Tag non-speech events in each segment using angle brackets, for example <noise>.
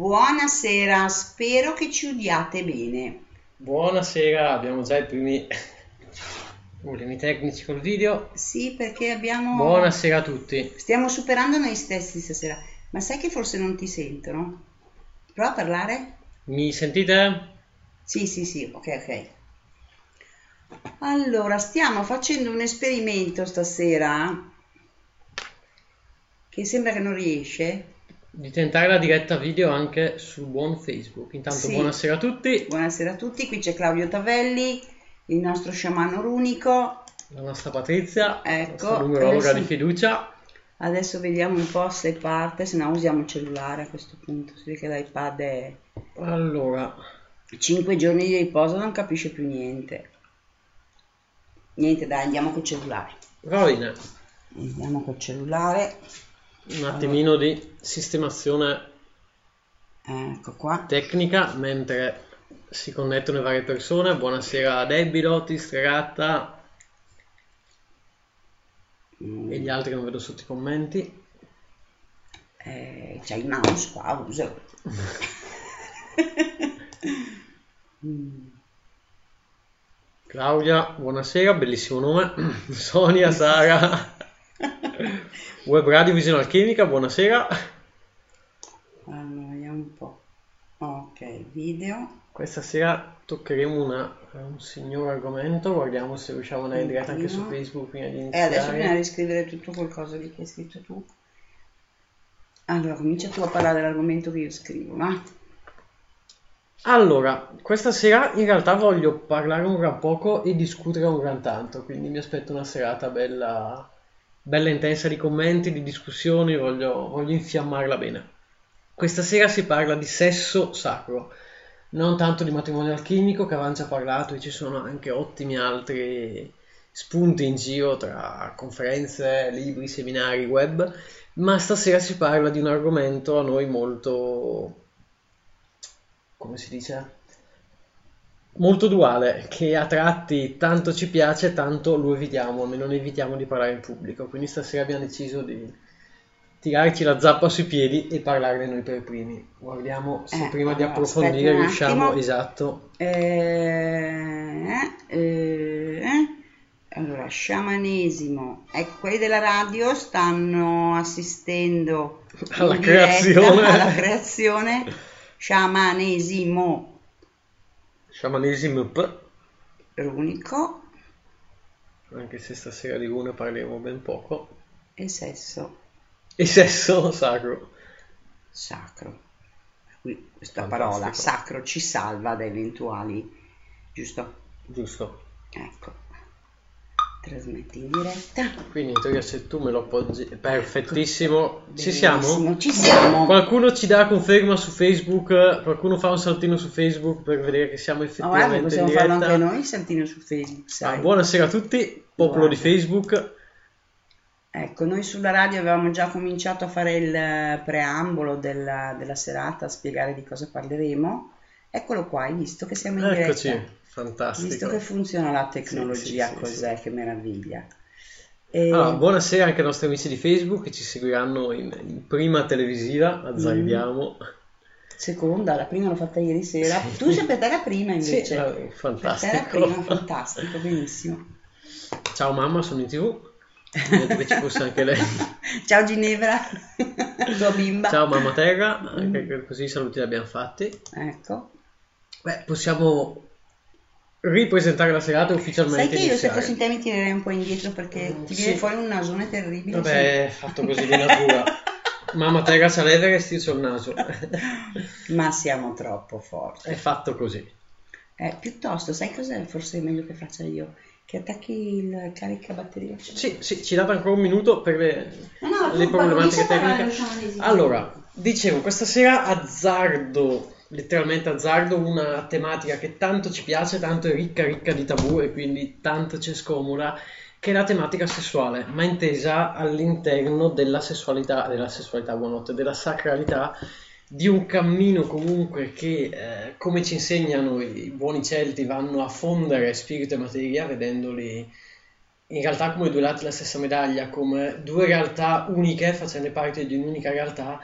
Buonasera, spero che ci udiate bene. Buonasera, abbiamo già i primi Problemi tecnici col video. Sì, perché abbiamo... Buonasera a tutti. Stiamo superando noi stessi stasera. Ma sai che forse non ti sentono? Prova a parlare? Mi sentite? Sì, sì, sì, ok, ok. Allora, stiamo facendo un esperimento stasera che sembra che non riesce. Di tentare la diretta video anche sul buon Facebook. Intanto Sì. buonasera a tutti. Buonasera a tutti, qui c'è Claudio Tavelli, il nostro sciamano runico. La nostra Patrizia, la Ecco, nostra numerologa di fiducia. Adesso vediamo un po' se parte, se no usiamo il cellulare a questo punto. Si vede che l'iPad è Allora, 5 giorni di riposo, non capisce più niente. Niente, dai, andiamo col cellulare. Rovine, Andiamo col cellulare. Un attimino di sistemazione Ecco qua. tecnica mentre si connettono le varie persone. Buonasera a Debbie, Lotis, Regatta Mm, e gli altri che non vedo sotto i commenti. eh, c'è il mouse qua. Mm, Claudia, buonasera, bellissimo nome. Sonia, Sara, <laughs> Web Radio Visione Alchimica, buonasera. Allora, vediamo un po'. Ok, video. Questa sera toccheremo una- un signor argomento, guardiamo se riusciamo ad andare in diretta anche su Facebook prima di E iniziare. adesso bisogna riscrivere tutto qualcosa di che hai scritto tu. Allora, comincia tu a parlare dell'argomento che io scrivo, va? Allora, questa sera in realtà voglio parlare un gran poco e discutere un gran tanto, quindi mi aspetto una serata bella, bella intensa di commenti, di discussioni, voglio, voglio infiammarla bene. Questa sera si parla di sesso sacro, non tanto di matrimonio alchimico che avevamo già parlato e ci sono anche ottimi altri spunti in giro tra conferenze, libri, seminari, web, ma stasera si parla di un argomento a noi molto come si dice, molto duale, che a tratti tanto ci piace, tanto lo evitiamo, ne evitiamo di parlare in pubblico. Quindi stasera abbiamo deciso di tirarci la zappa sui piedi e parlarne noi per primi. Guardiamo se Eh, prima di allora, approfondire aspetta un riusciamo, esatto. Eh, eh, allora, sciamanesimo. Ecco, quelli della radio stanno assistendo Alla creazione. alla creazione. <laughs> Sciamanesimo Shamanism, runico anche se stasera di luna parleremo ben poco. e sesso E sesso sacro. sacro. Qui questa Fantastico. parola sacro ci salva da eventuali, giusto? Giusto. Ecco. Trasmetti in diretta. Quindi in teoria se tu me lo appoggi, perfettissimo. Ci siamo? Ci siamo. Qualcuno ci dà conferma su Facebook, qualcuno fa un saltino su Facebook per vedere che siamo Ma guarda, effettivamente possiamo in farlo diretta. anche noi, Santino su Facebook, Ah, buonasera a tutti, popolo di. Facebook. Ecco, noi sulla radio avevamo già cominciato a fare il preambolo della, della serata, a spiegare di cosa parleremo. Eccolo qua, hai visto che siamo in diretta? Eccoci, Hai fantastico. visto che funziona la tecnologia, Sì, sì, sì, cos'è, che meraviglia. E- Allora, buonasera anche ai nostri amici di Facebook che ci seguiranno in, in prima televisiva, azzardiamo. Seconda, la prima l'ho fatta ieri sera. Sì. Tu sempre te la prima invece. Sì, eh, Per te la fantastico. prima, fantastico, benissimo. Ciao mamma, sono in tv. Che ci fosse anche lei. <laughs> Ciao Ginevra, <laughs> tua bimba. Ciao mamma Terra, anche così i saluti li abbiamo fatti. Ecco. Beh, possiamo ripresentare la serata ufficialmente Sai che io se iniziare. fossi in te mi tirerei un po' indietro perché Mm, ti sì. viene fuori un nasone terribile. Vabbè, è fatto così di natura. <laughs> Mamma Terra c'ha l'Everest, io il naso. sì. <laughs> Ma siamo troppo forti. È fatto così. Eh, piuttosto, sai cos'è? Forse è meglio che faccia io. Che attacchi il caricabatteria. Sì, sì, ci date ancora un minuto per le, No, no, le problematiche tecniche. Allora, dicevo, questa sera azzardo, letteralmente azzardo, una tematica che tanto ci piace, tanto è ricca, ricca di tabù e quindi tanto ci scomoda, che è la tematica sessuale, ma intesa all'interno della sessualità, della sessualità, buonanotte, della sacralità, di un cammino comunque che, eh, come ci insegnano i buoni celti, vanno a fondere spirito e materia, vedendoli in realtà come due lati della stessa medaglia, come due realtà uniche, facendo parte di un'unica realtà,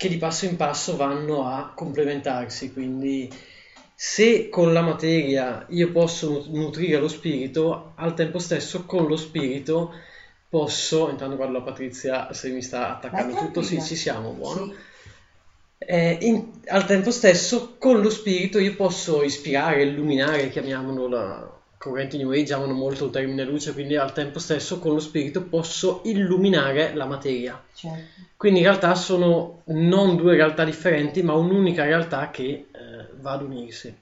che di passo in passo vanno a complementarsi, quindi se con la materia io posso nutrire lo spirito, al tempo stesso con lo spirito posso, intanto guardo la Patrizia se mi sta attaccando Vai, tutto, sì, ci siamo, buono. Sì. Eh, in- al tempo stesso con lo spirito io posso ispirare, illuminare, chiamiamolo la corrente New Age, amano molto il termine luce, quindi al tempo stesso con lo spirito posso illuminare la materia. Certo. Quindi in realtà sono non due realtà differenti, ma un'unica realtà che eh, va ad unirsi.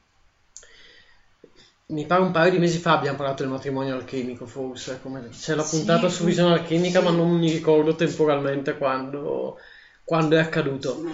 Mi pare un paio di mesi fa abbiamo parlato del matrimonio alchemico, forse, come c'è la Sì, puntata su fu- visione alchemica, sì. ma non mi ricordo temporalmente quando, quando è accaduto.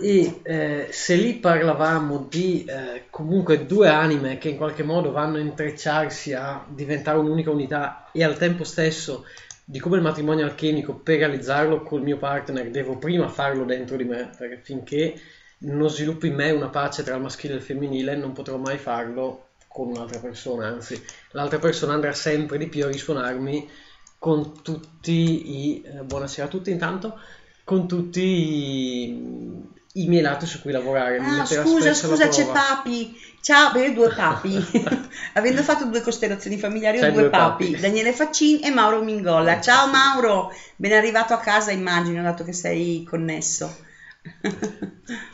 E eh, se lì parlavamo di eh, comunque due anime che in qualche modo vanno a intrecciarsi a diventare un'unica unità e al tempo stesso di come il matrimonio alchemico per realizzarlo col mio partner devo prima farlo dentro di me perché finché non sviluppo in me una pace tra il maschile e il femminile non potrò mai farlo con un'altra persona anzi l'altra persona andrà sempre di più a risuonarmi con tutti i eh, buonasera a tutti intanto con tutti i, i miei lati su cui lavorare mi Ah, scusa, scusa, c'è. Papi. Ciao, beh, due papi. <laughs> Avendo fatto due costellazioni familiari, ho due, due papi, papi. Daniele Faccin e Mauro Mingolla. Ciao Mauro, ben arrivato a casa, immagino, dato che sei connesso.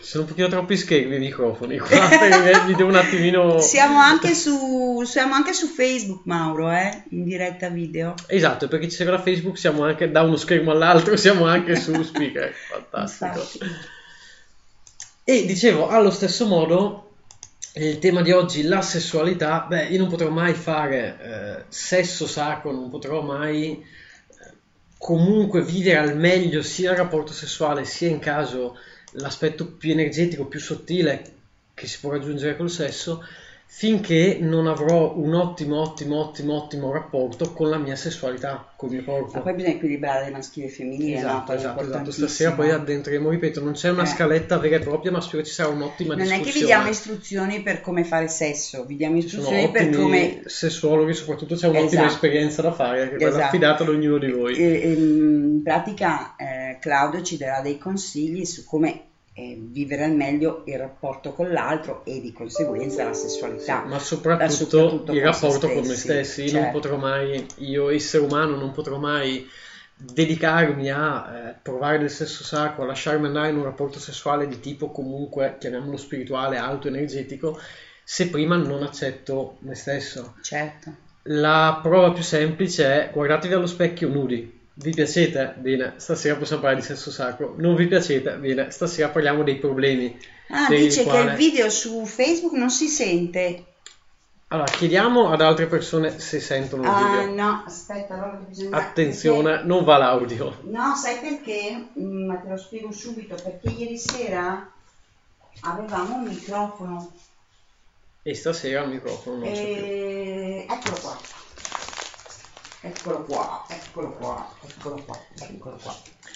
Sono un pochino troppi schermi i microfoni qua <laughs> mi devo un attimino Siamo anche su, siamo anche su Facebook, Mauro, eh? in diretta video. Esatto, perché ci segue da Facebook siamo anche da uno schermo all'altro, <laughs> siamo anche su speaker. <laughs> Fantastico. Infatti. E dicevo, allo stesso modo, il tema di oggi, la sessualità, beh, io non potrò mai fare eh, sesso sacro, non potrò mai comunque vivere al meglio sia il rapporto sessuale, sia in caso l'aspetto più energetico, più sottile che si può raggiungere col sesso, finché non avrò un ottimo, ottimo, ottimo, ottimo rapporto con la mia sessualità, col mio corpo. Ma poi bisogna equilibrare maschile e femminile, no? Esatto, è esatto, esatto. importantissimo. Stasera poi addentreremo, ripeto, non c'è una Eh. scaletta vera e propria, ma spero ci sarà un'ottima Non è discussione. che vi diamo istruzioni per come fare sesso, vi diamo sono istruzioni per come sessuologhi, soprattutto c'è un'ottima Esatto. esperienza da fare, che Esatto. affidata ad ognuno di voi. E- e, in pratica eh, Claudio ci darà dei consigli su come eh, vivere al meglio il rapporto con l'altro e di conseguenza la sessualità. ma soprattutto, Ma soprattutto il con rapporto con noi stessi. Io non certo. potrò mai, io essere umano, non potrò mai dedicarmi a eh, provare del sesso sacro, a lasciarmi andare in un rapporto sessuale di tipo comunque, chiamiamolo spirituale, alto, energetico, se prima non accetto me stesso. Certo. La prova più semplice è guardatevi allo specchio nudi. Vi piacete? Bene, stasera possiamo parlare di sesso sacro. Non vi piacete? Bene, stasera parliamo dei problemi. Ah, dice che quale- il video su Facebook non si sente. Allora, chiediamo ad altre persone se sentono il Ah, video. no, aspetta, allora bisogna... Attenzione, non va l'audio. perché- No, sai perché? Mm, Ma te lo spiego subito, perché ieri sera avevamo un microfono E stasera il microfono non c'è più. e... Eccolo qua. Eccolo qua, eccolo qua, eccolo qua, eccolo qua.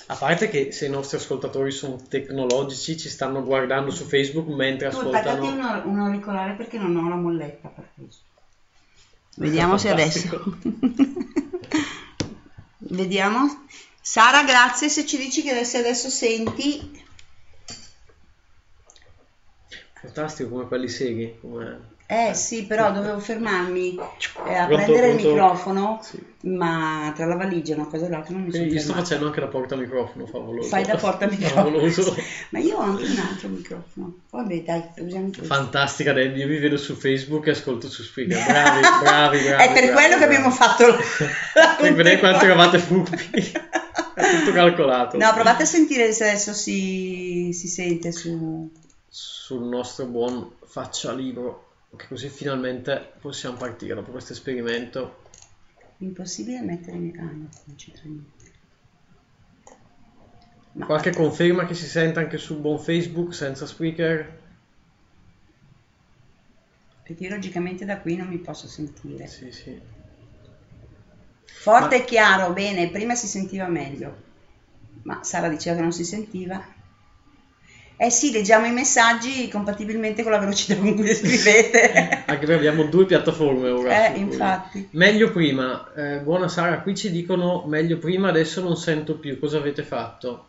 A parte che se i nostri ascoltatori sono tecnologici, ci stanno guardando su Facebook mentre Tu ascoltano. un, un auricolare perché non ho la molletta per questo. Vediamo se adesso. <laughs> Vediamo. Sara, grazie se ci dici che adesso, adesso senti. Fantastico come quelli seghi. Come... Eh sì, però dovevo fermarmi eh, a Pronto, prendere il pronto? microfono, Sì. ma tra la valigia e una cosa e l'altra non mi sono Quindi io sto fermata. facendo anche da porta microfono, favoloso. Fai da porta <laughs> microfono. Favoloso. <laughs> Ma io ho anche un altro microfono. Vabbè, dai, usiamo questo. Fantastica Debbie, io vi vedo su Facebook e ascolto su Spreaker. Bravi, <laughs> bravi, bravi. È per bravi, quello che bravi. abbiamo fatto la Per vedere quanto eravate furbi. È tutto calcolato. No, provate a sentire se adesso si, si sente su... Sul nostro buon faccia libro, che così finalmente possiamo partire dopo questo esperimento. Impossibile mettere in... Ah, no, non c'entra niente. No, Qualche conferma che si senta anche sul buon Facebook senza speaker? perché logicamente da qui non mi posso sentire. Sì, sì. Forte Ma- e chiaro, bene, prima si sentiva meglio. Ma Sara diceva che non si sentiva. Eh sì, leggiamo i messaggi compatibilmente con la velocità con cui li scrivete. <laughs> Anche perché abbiamo due piattaforme ora. eh, infatti. Meglio prima. Eh, buona Sara, qui ci dicono meglio prima, adesso non sento più. Cosa avete fatto?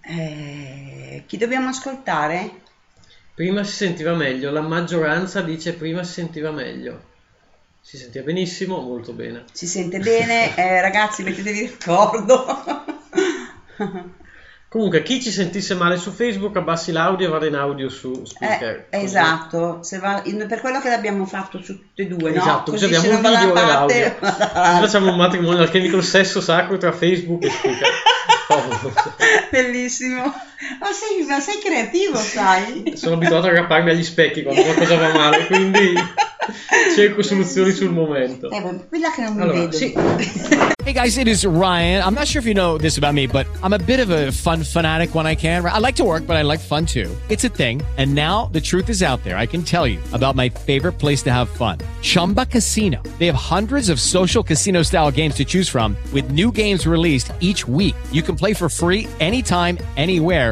Eh, chi dobbiamo ascoltare? Prima si sentiva meglio, la maggioranza dice prima si sentiva meglio. Si sentiva benissimo, molto bene. Si sente bene, <laughs> eh, ragazzi, mettetevi d'accordo. <laughs> Comunque, chi ci sentisse male su Facebook, abbassi l'audio e vada in audio su Spreaker. Eh, esatto, va- per quello che l'abbiamo fatto su tutte e due, no? Esatto, così abbiamo un video e l'audio. <laughs> facciamo un matrimonio alchemico, il sesso sacro tra Facebook e Spreaker. Favoloso. <laughs> Bellissimo. Ma sei, ma sei creativo, sai? Sono abituato a aggrapparmi agli specchi quando qualcosa va male, <laughs> quindi cerco soluzioni sul momento. Eh, ma quella che non mi Allora, vedo. sì. <laughs> Hey guys, it is Ryan. I'm not sure if you know this about me, but I'm a bit of a fun fanatic when I can. I like to work, but I like fun too. It's a thing. And now the truth is out there. I can tell you about my favorite place to have fun. Chumba Casino. They have hundreds of social casino style games to choose from with new games released each week. You can play for free anytime, anywhere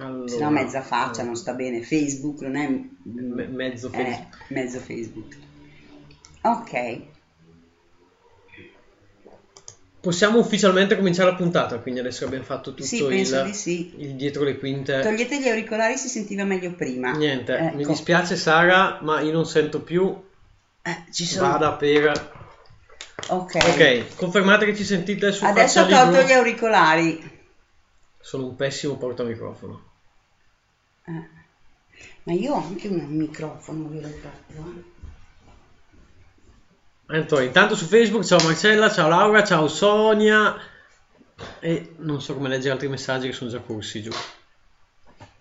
allora. Se no mezza faccia non sta bene. Facebook non è Me- mezzo eh, Facebook. mezzo Facebook. Ok. Possiamo ufficialmente cominciare la puntata, quindi adesso abbiamo fatto tutto Sì, il, sì. il dietro le quinte. Togliete gli auricolari si sentiva meglio prima. Niente, Ecco. mi dispiace Sara, ma io non sento più. Eh, ci sono... Vada per... Ok. Ok, confermate che ci sentite su Adesso ho tolto gli auricolari. Sono un pessimo portamicrofono. Eh. Ma io ho anche un microfono, ve l'ho fatto. eh. Intanto su Facebook, ciao Marcella, ciao Laura, ciao Sonia. E non so come leggere altri messaggi che sono già corsi giù.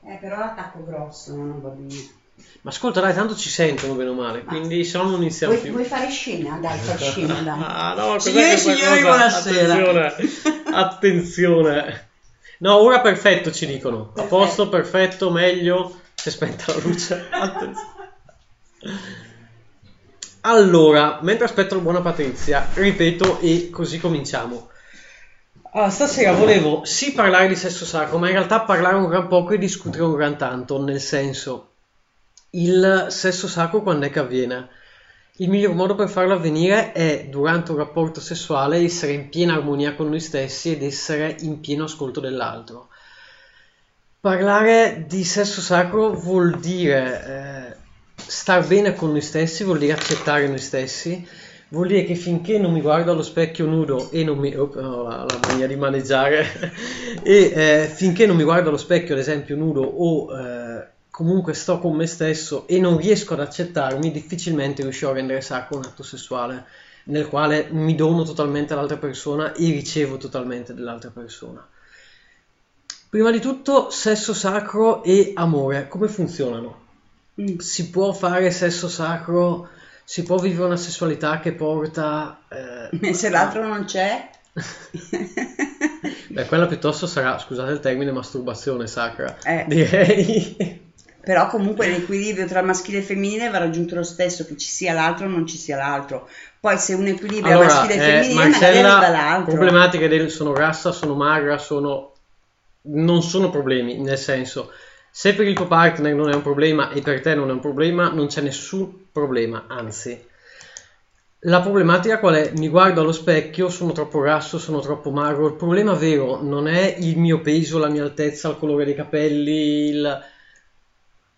Eh, però l'attacco grosso, non va bene. Ma ascolta, dai, tanto ci sentono bene o male, quindi se no non iniziamo Vuoi, più. vuoi fare scena? Dai, fai scena, dai. <laughs> Ah, no, cos'è e signori, cosa? buonasera. Attenzione, attenzione. <laughs> No, ora perfetto ci dicono. A posto, perfetto, meglio. Si è spenta la luce. <laughs> Allora, mentre aspetto la buona Patrizia, ripeto e così cominciamo. Allora, stasera volevo sì parlare di sesso sacro, ma in realtà parlare un gran poco e discutere un gran tanto, nel senso, il sesso sacro quando è che avviene? Il miglior modo per farlo avvenire è durante un rapporto sessuale essere in piena armonia con noi stessi ed essere in pieno ascolto dell'altro. Parlare di sesso sacro vuol dire eh, star bene con noi stessi, vuol dire accettare noi stessi, vuol dire che finché non mi guardo allo specchio nudo e non mi... oh, no, la, la mania di maneggiare, <laughs> e eh, finché non mi guardo allo specchio, ad esempio, nudo o eh, comunque sto con me stesso e non riesco ad accettarmi, difficilmente riuscirò a rendere sacro un atto sessuale nel quale mi dono totalmente all'altra persona e ricevo totalmente dell'altra persona. Prima di tutto, sesso sacro e amore, come funzionano? Mm. Si può fare sesso sacro, si può vivere una sessualità che porta... eh, <laughs> se l'altro non c'è? <laughs> Beh, quella piuttosto sarà, scusate il termine, masturbazione sacra, Eh. direi. Però comunque l'equilibrio tra maschile e femminile va raggiunto lo stesso, che ci sia l'altro o non ci sia l'altro. Poi se un equilibrio Allora, maschile e eh, femminile magari arriva Marcella, l'altro. problematiche del sono grassa, sono magra, sono... non sono problemi, nel senso, se per il tuo partner non è un problema e per te non è un problema, non c'è nessun problema, anzi. La problematica qual è? Mi guardo allo specchio, sono troppo grasso, sono troppo magro. Il problema vero non è il mio peso, la mia altezza, il colore dei capelli. Il,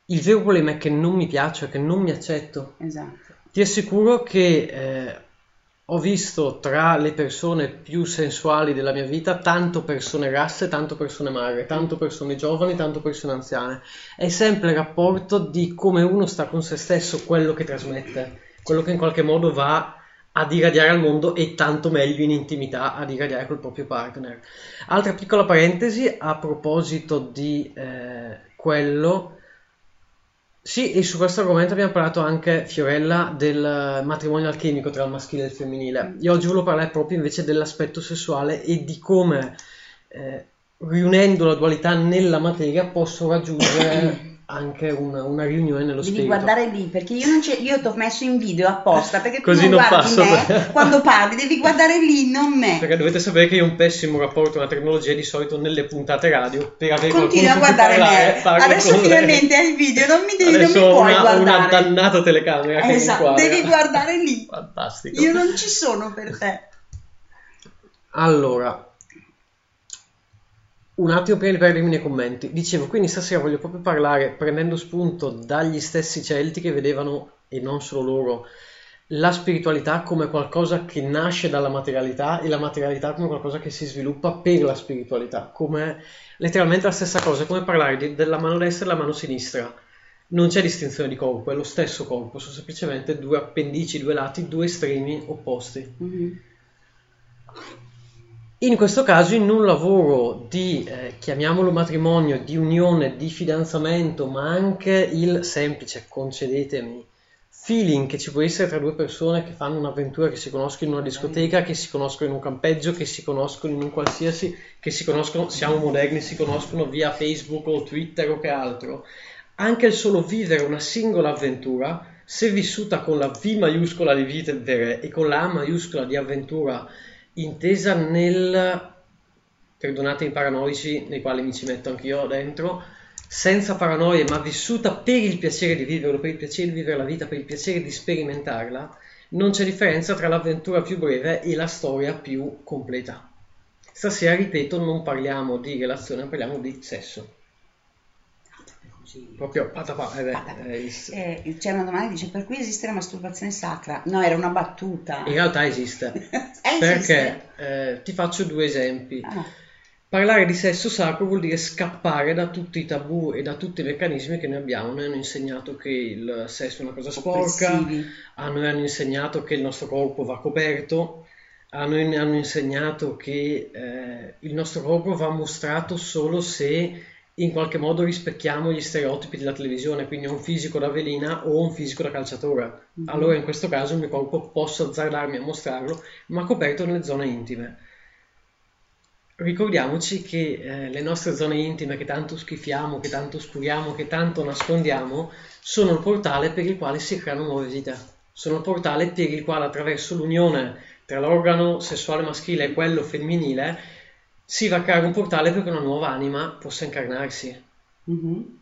il vero problema è che non mi piaccio, che non mi accetto. Esatto. Ti assicuro che eh, ho visto tra le persone più sensuali della mia vita tanto persone grasse, tanto persone magre, tanto persone giovani, tanto persone anziane. È sempre il rapporto di come uno sta con se stesso, quello che trasmette, quello che in qualche modo va ad irradiare al mondo e tanto meglio in intimità ad irradiare col proprio partner. Altra piccola parentesi a proposito di eh, quello Sì, e su questo argomento abbiamo parlato anche, Fiorella, del matrimonio alchemico tra il maschile e il femminile. Io oggi volevo parlare proprio invece dell'aspetto sessuale e di come, eh, riunendo la dualità nella materia, posso raggiungere <coughs> anche una, una riunione nello Devi spirito. guardare lì perché io non c'è, io ti ho messo in video apposta perché tu Così non, non guardi me quando parli, devi guardare lì, non me. Perché dovete sapere che io ho un pessimo rapporto con la tecnologia di solito nelle puntate radio per avere Continua a guardare parlare, me. Adesso finalmente hai il video, non mi devi, non Adesso mi ho puoi una, una guardare. dannata telecamera mi Esatto, devi guardare lì. Fantastico. Io non ci sono per te. Allora, un attimo prima di perdermi nei commenti, dicevo, quindi stasera voglio proprio parlare prendendo spunto dagli stessi Celti che vedevano, e non solo loro, la spiritualità come qualcosa che nasce dalla materialità e la materialità come qualcosa che si sviluppa per la spiritualità, come letteralmente la stessa cosa, come parlare di- della mano destra e della mano sinistra. Non c'è distinzione di corpo, è lo stesso corpo, sono semplicemente due appendici, due lati, due estremi opposti. In questo caso, in un lavoro di, eh, chiamiamolo matrimonio, di unione, di fidanzamento, ma anche il semplice, concedetemi, feeling che ci può essere tra due persone che fanno un'avventura, che si conoscono in una discoteca, che si conoscono in un campeggio, che si conoscono in un qualsiasi, che si conoscono, siamo moderni, si conoscono via Facebook o Twitter o che altro. Anche il solo vivere una singola avventura, se vissuta con la V maiuscola di vivere e con la A maiuscola di avventura, intesa nel, perdonatemi i paranoici, nei quali mi ci metto anch'io dentro, senza paranoie, ma vissuta per il piacere di viverlo, per il piacere di vivere la vita, per il piacere di sperimentarla, non c'è differenza tra l'avventura più breve e la storia più completa. Stasera, ripeto, non parliamo di relazione, parliamo di sesso. Proprio patapà, eh beh, eh, Eh, c'è una domanda che dice per cui esiste la masturbazione sacra? No, era una battuta. in realtà esiste. <laughs> Eh, Perché eh, ti faccio due esempi. Ah. Parlare di sesso sacro vuol dire scappare da tutti i tabù e da tutti i meccanismi che noi abbiamo. Noi hanno insegnato che il sesso è una cosa sporca, Oppressivi. a noi hanno insegnato che il nostro corpo va coperto, a noi hanno insegnato che eh, il nostro corpo va mostrato solo se in qualche modo rispecchiamo gli stereotipi della televisione, quindi un fisico da velina o un fisico da calciatore. Mhm. Allora in questo caso il mio corpo posso azzardarmi a mostrarlo, ma coperto nelle zone intime. Ricordiamoci che eh, le nostre zone intime che tanto schifiamo, che tanto oscuriamo, che tanto nascondiamo, sono il portale per il quale si creano nuove vite. Sono il portale per il quale attraverso l'unione tra l'organo sessuale maschile e quello femminile si va a creare un portale perché una nuova anima possa incarnarsi. Mhm.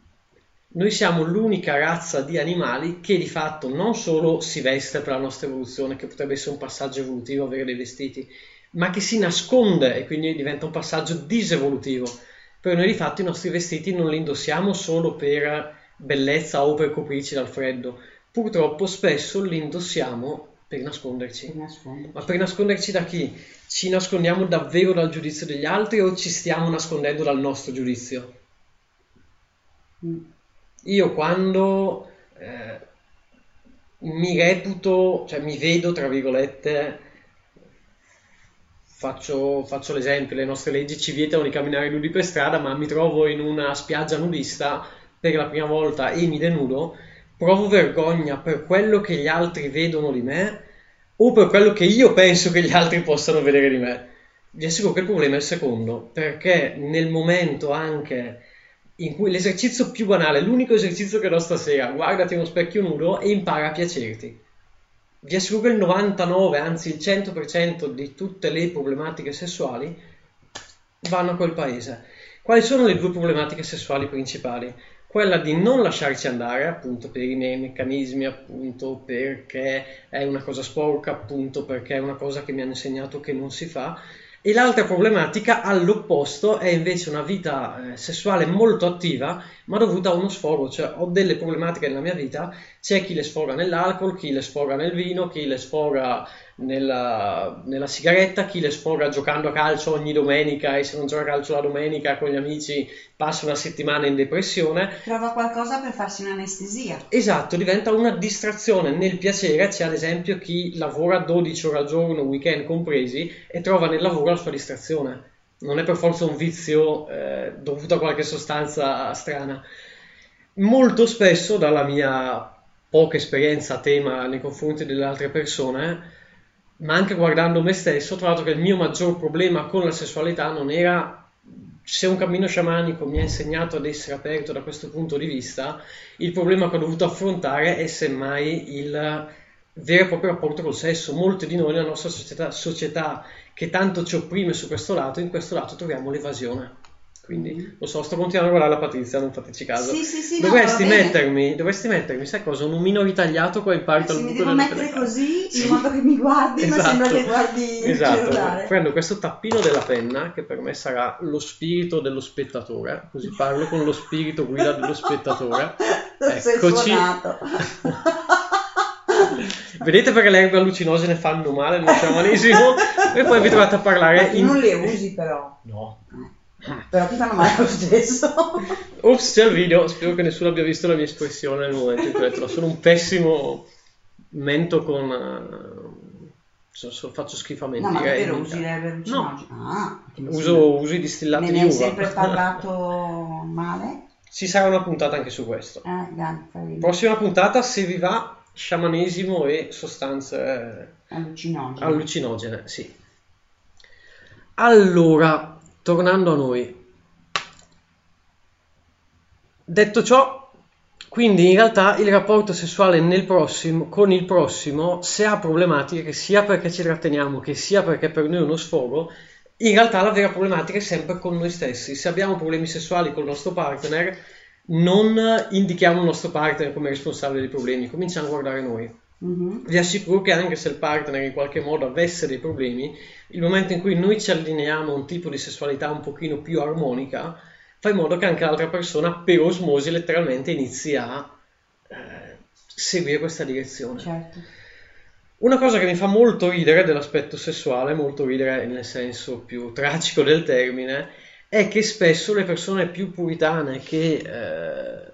Noi siamo l'unica razza di animali che di fatto non solo si veste per la nostra evoluzione, che potrebbe essere un passaggio evolutivo avere dei vestiti, ma che si nasconde e quindi diventa un passaggio disevolutivo. Per noi di fatto i nostri vestiti non li indossiamo solo per bellezza o per coprirci dal freddo, purtroppo spesso li indossiamo per nasconderci. Per nasconderci. Ma per nasconderci da chi? Ci nascondiamo davvero dal giudizio degli altri o ci stiamo nascondendo dal nostro giudizio? Mm. Io quando eh, mi reputo, cioè mi vedo, tra virgolette, faccio, faccio l'esempio, le nostre leggi ci vietano di camminare nudi per strada, ma mi trovo in una spiaggia nudista per la prima volta e mi denudo, provo vergogna per quello che gli altri vedono di me o per quello che io penso che gli altri possano vedere di me. Vi assicuro che il problema è il secondo, perché nel momento anche in cui l'esercizio più banale, l'unico esercizio che do stasera, guardati uno specchio nudo e impara a piacerti. Vi assicuro che il 99, anzi il 100% di tutte le problematiche sessuali vanno a quel paese. Quali sono le due problematiche sessuali principali? Quella di non lasciarci andare, appunto per i meccanismi, appunto perché è una cosa sporca, appunto perché è una cosa che mi hanno insegnato che non si fa, e l'altra problematica all'opposto è invece una vita eh, sessuale molto attiva, ma dovuta a uno sfogo, cioè ho delle problematiche nella mia vita, c'è chi le sfoga nell'alcol, chi le sfoga nel vino, chi le sfoga nella, nella sigaretta, chi le sfoga giocando a calcio ogni domenica e se non gioca a calcio la domenica con gli amici passa una settimana in depressione. Trova qualcosa per farsi un'anestesia. Esatto, diventa una distrazione nel piacere. C'è ad esempio chi lavora 12 ore al giorno, weekend compresi, e trova nel lavoro la sua distrazione. Non è per forza un vizio eh, dovuto a qualche sostanza strana. molto spesso dalla mia poca esperienza a tema nei confronti delle altre persone, ma anche guardando me stesso, ho trovato che il mio maggior problema con la sessualità non era se un cammino sciamanico mi ha insegnato ad essere aperto da questo punto di vista, il problema che ho dovuto affrontare è semmai il vero e proprio rapporto col sesso. Molti di noi nella nostra società, società che tanto ci opprime su questo lato, in questo lato troviamo l'evasione. Quindi lo so, sto continuando a guardare la Patrizia, non fateci caso. Sì, sì, sì, no, dovresti, bene. mettermi, dovresti mettermi, sai cosa? Un omino ritagliato qua in parte Se al mi buco devo delle mettere telecamere. così, Sì. in modo che mi guardi, ma sembra che guardi esatto. Prendo questo tappino della penna, che per me sarà lo spirito dello spettatore, così parlo con lo spirito guida dello spettatore. <laughs> Eccoci. <laughs> Vedete perché le erbe allucinogene fanno male nel sciamanesimo? e poi vi trovate a parlare <laughs> in... non le usi però, No. Però ti fanno male lo stesso. <laughs> Ops, c'è il video, spero che nessuno abbia visto la mia espressione nel momento in cui ho detto, "No, sono un pessimo mento con... eh, so- so- faccio a No, ma davvero usi le erbe allucinogene? Ah, Uso, uso i distillati di ne hai uva. sempre <laughs> parlato male? Ci sarà una puntata anche su questo. Eh, dai. Prossima puntata, se vi va, sciamanesimo e sostanze Allucinogene. allucinogene, sì. Allora, tornando a noi. Detto ciò, quindi in realtà il rapporto sessuale nel prossimo, con il prossimo, se ha problematiche, sia perché ci tratteniamo, che sia perché per noi è uno sfogo, in realtà la vera problematica è sempre con noi stessi. Se abbiamo problemi sessuali con il nostro partner, non indichiamo il nostro partner come responsabile dei problemi, cominciamo a guardare noi. Mhm. Vi assicuro che anche se il partner in qualche modo avesse dei problemi, il momento in cui noi ci allineiamo a un tipo di sessualità un pochino più armonica, fa in modo che anche l'altra persona per osmosi letteralmente inizi a eh, seguire questa direzione. Certo. Una cosa che mi fa molto ridere dell'aspetto sessuale, molto ridere nel senso più tragico del termine, è che spesso le persone più puritane che eh,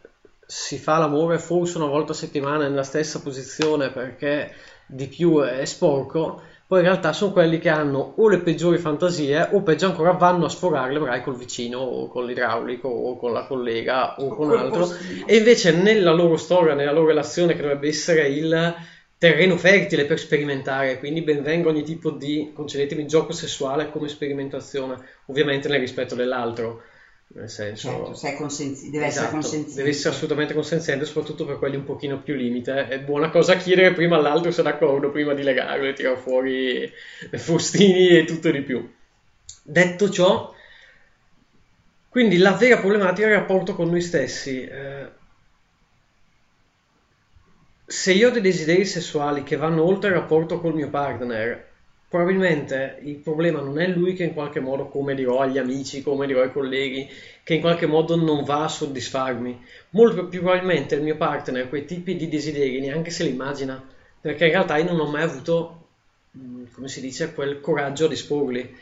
si fa l'amore forse una volta a settimana nella stessa posizione perché di più è sporco, poi in realtà sono quelli che hanno o le peggiori fantasie o peggio ancora vanno a sfogarle magari col vicino o con l'idraulico o con la collega o con altro. e invece nella loro storia, nella loro relazione che dovrebbe essere il terreno fertile per sperimentare, quindi benvenga ogni tipo di, concedetemi, gioco sessuale come sperimentazione, ovviamente nel rispetto dell'altro, nel senso... Certo, sei consenzi- deve essere Esatto, consenziente. deve essere assolutamente consenziente, soprattutto per quelli un pochino più limite. È buona cosa chiedere prima all'altro se è d'accordo, prima di legarlo e tirare fuori fustini e tutto di più. Detto ciò, quindi la vera problematica è il rapporto con noi stessi. Eh, se io ho dei desideri sessuali che vanno oltre il rapporto col mio partner, probabilmente il problema non è lui che in qualche modo, come dirò agli amici, come dirò ai colleghi, che in qualche modo non va a soddisfarmi. Molto più probabilmente il mio partner quei tipi di desideri neanche se li immagina, perché in realtà io non ho mai avuto, mm, come si dice, quel coraggio di esporli.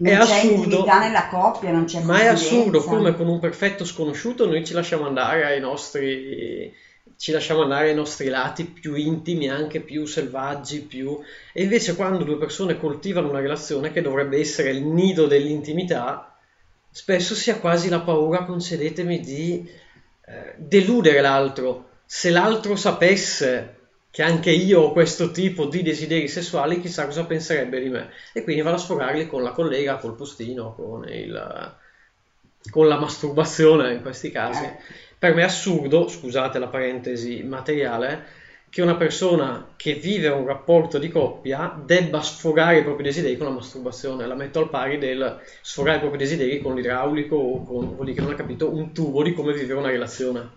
Non è assurdo. nella coppia, non c'è Ma è assurdo come con un perfetto sconosciuto noi ci lasciamo andare ai nostri, ci lasciamo andare ai nostri lati più intimi, anche più selvaggi, più... E invece quando due persone coltivano una relazione che dovrebbe essere il nido dell'intimità, spesso si ha quasi la paura, concedetemi, di eh, deludere l'altro. Se l'altro sapesse che anche io ho questo tipo di desideri sessuali, chissà cosa penserebbe di me. E quindi vado a sfogarli con la collega, col postino, con, il, con la masturbazione in questi casi. Per me è assurdo, scusate la parentesi materiale, che una persona che vive un rapporto di coppia debba sfogare i propri desideri con la masturbazione. La metto al pari del sfogare i propri desideri con l'idraulico o con, vuol dire che non ha capito, un tubo di come vivere una relazione.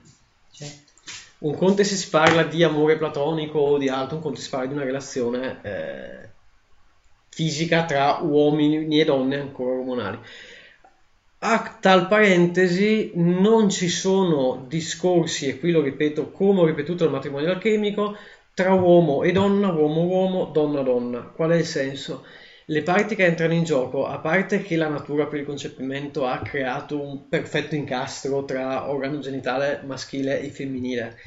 Un conto è se si parla di amore platonico o di altro, un conto si parla di una relazione eh, fisica tra uomini e donne ancora ormonali. A tal parentesi non ci sono discorsi, e qui lo ripeto come ho ripetuto il matrimonio alchemico, tra uomo e donna, uomo-uomo, donna-donna. Qual è il senso? Le parti che entrano in gioco, a parte che la natura per il concepimento ha creato un perfetto incastro tra organo genitale maschile e femminile,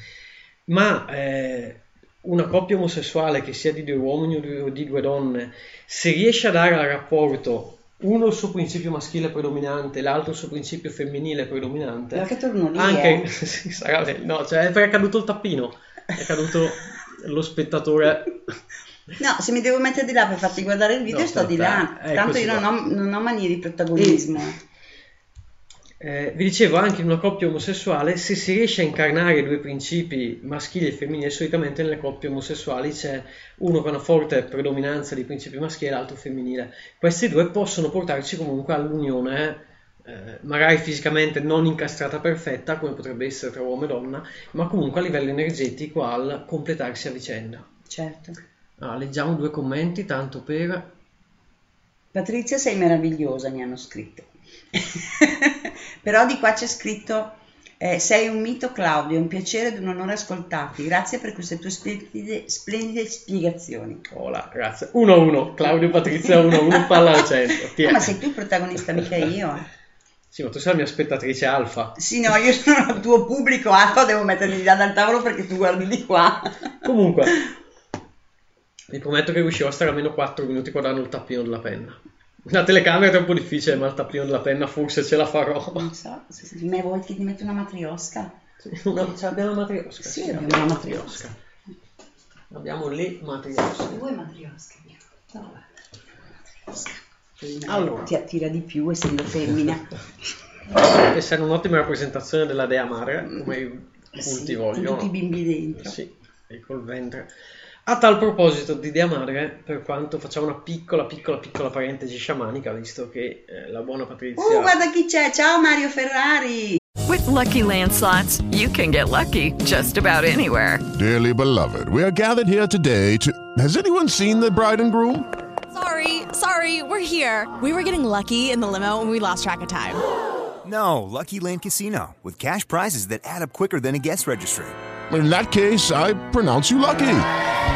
ma eh, una coppia omosessuale che sia di due uomini o di- due donne, se riesce a dare al rapporto uno il suo principio maschile predominante, l'altro il suo principio femminile predominante. Perché torno lì, Anche eh. <laughs> sì, sarà no, cioè è perché è caduto il tappino, è caduto lo spettatore. No, se mi devo mettere di là per farti guardare il video, No, sto di là. eh, Tanto io non ho, non ho manie di protagonismo. Eh, vi dicevo anche in una coppia omosessuale, se si riesce a incarnare i due principi maschili e femminili, solitamente nelle coppie omosessuali c'è uno con una forte predominanza di principi maschili e l'altro femminile. Questi due possono portarci comunque all'unione, eh, magari fisicamente non incastrata perfetta, come potrebbe essere tra uomo e donna, ma comunque a livello energetico al completarsi a vicenda. Certo. Ah, leggiamo due commenti, tanto per... Patrizia sei meravigliosa, mi hanno scritto. <laughs> Però di qua c'è scritto eh, sei un mito Claudio, è un piacere ed un onore ascoltarti. Grazie per queste tue splendide, splendide spiegazioni. Hola, grazie. 1-1, Claudio Patrizia 1-1, <laughs> palla al centro. Ah, ma sei tu il protagonista, mica io. Sì, ma tu sei la mia spettatrice alfa. Sì, no, io sono il tuo pubblico alfa, devo mettermi là dal tavolo perché tu guardi di qua. Comunque, vi prometto che riuscirò a stare almeno 4 minuti guardando il tappino della penna. La telecamera è troppo difficile, ma il tappino della penna forse ce la farò. Non so, me vuoi che ti metto una matriosca? Una, ce l'abbiamo una matriosca. Sì, abbiamo una matriosca. Abbiamo le matriosche. Vuoi matriosca? No, matriosca. Allora. Ti attira di più essendo femmina. Essere un'ottima rappresentazione della dea madre, come i culti Con vogliono. tutti i bimbi dentro. Sì, e col ventre. A tal proposito di Dea Madre, per quanto facciamo una piccola, piccola, piccola parentesi sciamanica, visto che eh, la buona Patrizia... Uh, guarda chi c'è! Ciao Mario Ferrari! With Lucky Land slots, you can get lucky just about anywhere. Dearly beloved, we are gathered here today to. Has anyone seen the bride and groom? Sorry, sorry, we're here. We were getting lucky in the limo and we lost track of time. <gasps> No, Lucky Land Casino, with cash prizes that add up quicker than a guest registry. In that case, I pronounce you lucky.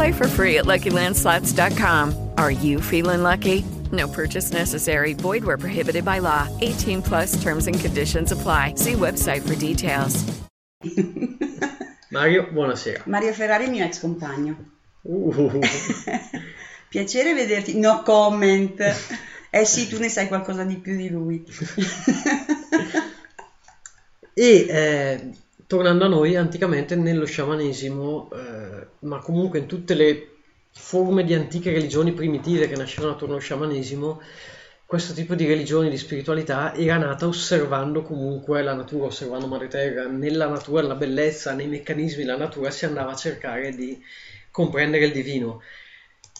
Play for free at LuckyLandSlots.com. Are you feeling lucky? No purchase necessary. Void where prohibited by law. 18 plus terms and conditions apply. See website for details. <laughs> Mario, buonasera. Mario Ferrari mio ex compagno. Uh, <laughs> <laughs> Piacere vederti. No comment. Eh sì, tu ne sai qualcosa di più di lui. e eh, tornando a noi, anticamente nello sciamanesimo, eh, ma comunque in tutte le forme di antiche religioni primitive che nascevano attorno allo sciamanesimo, questo tipo di religione, di spiritualità era nata osservando comunque la natura, osservando Madre Terra, nella natura, la bellezza, nei meccanismi della natura si andava a cercare di comprendere il divino.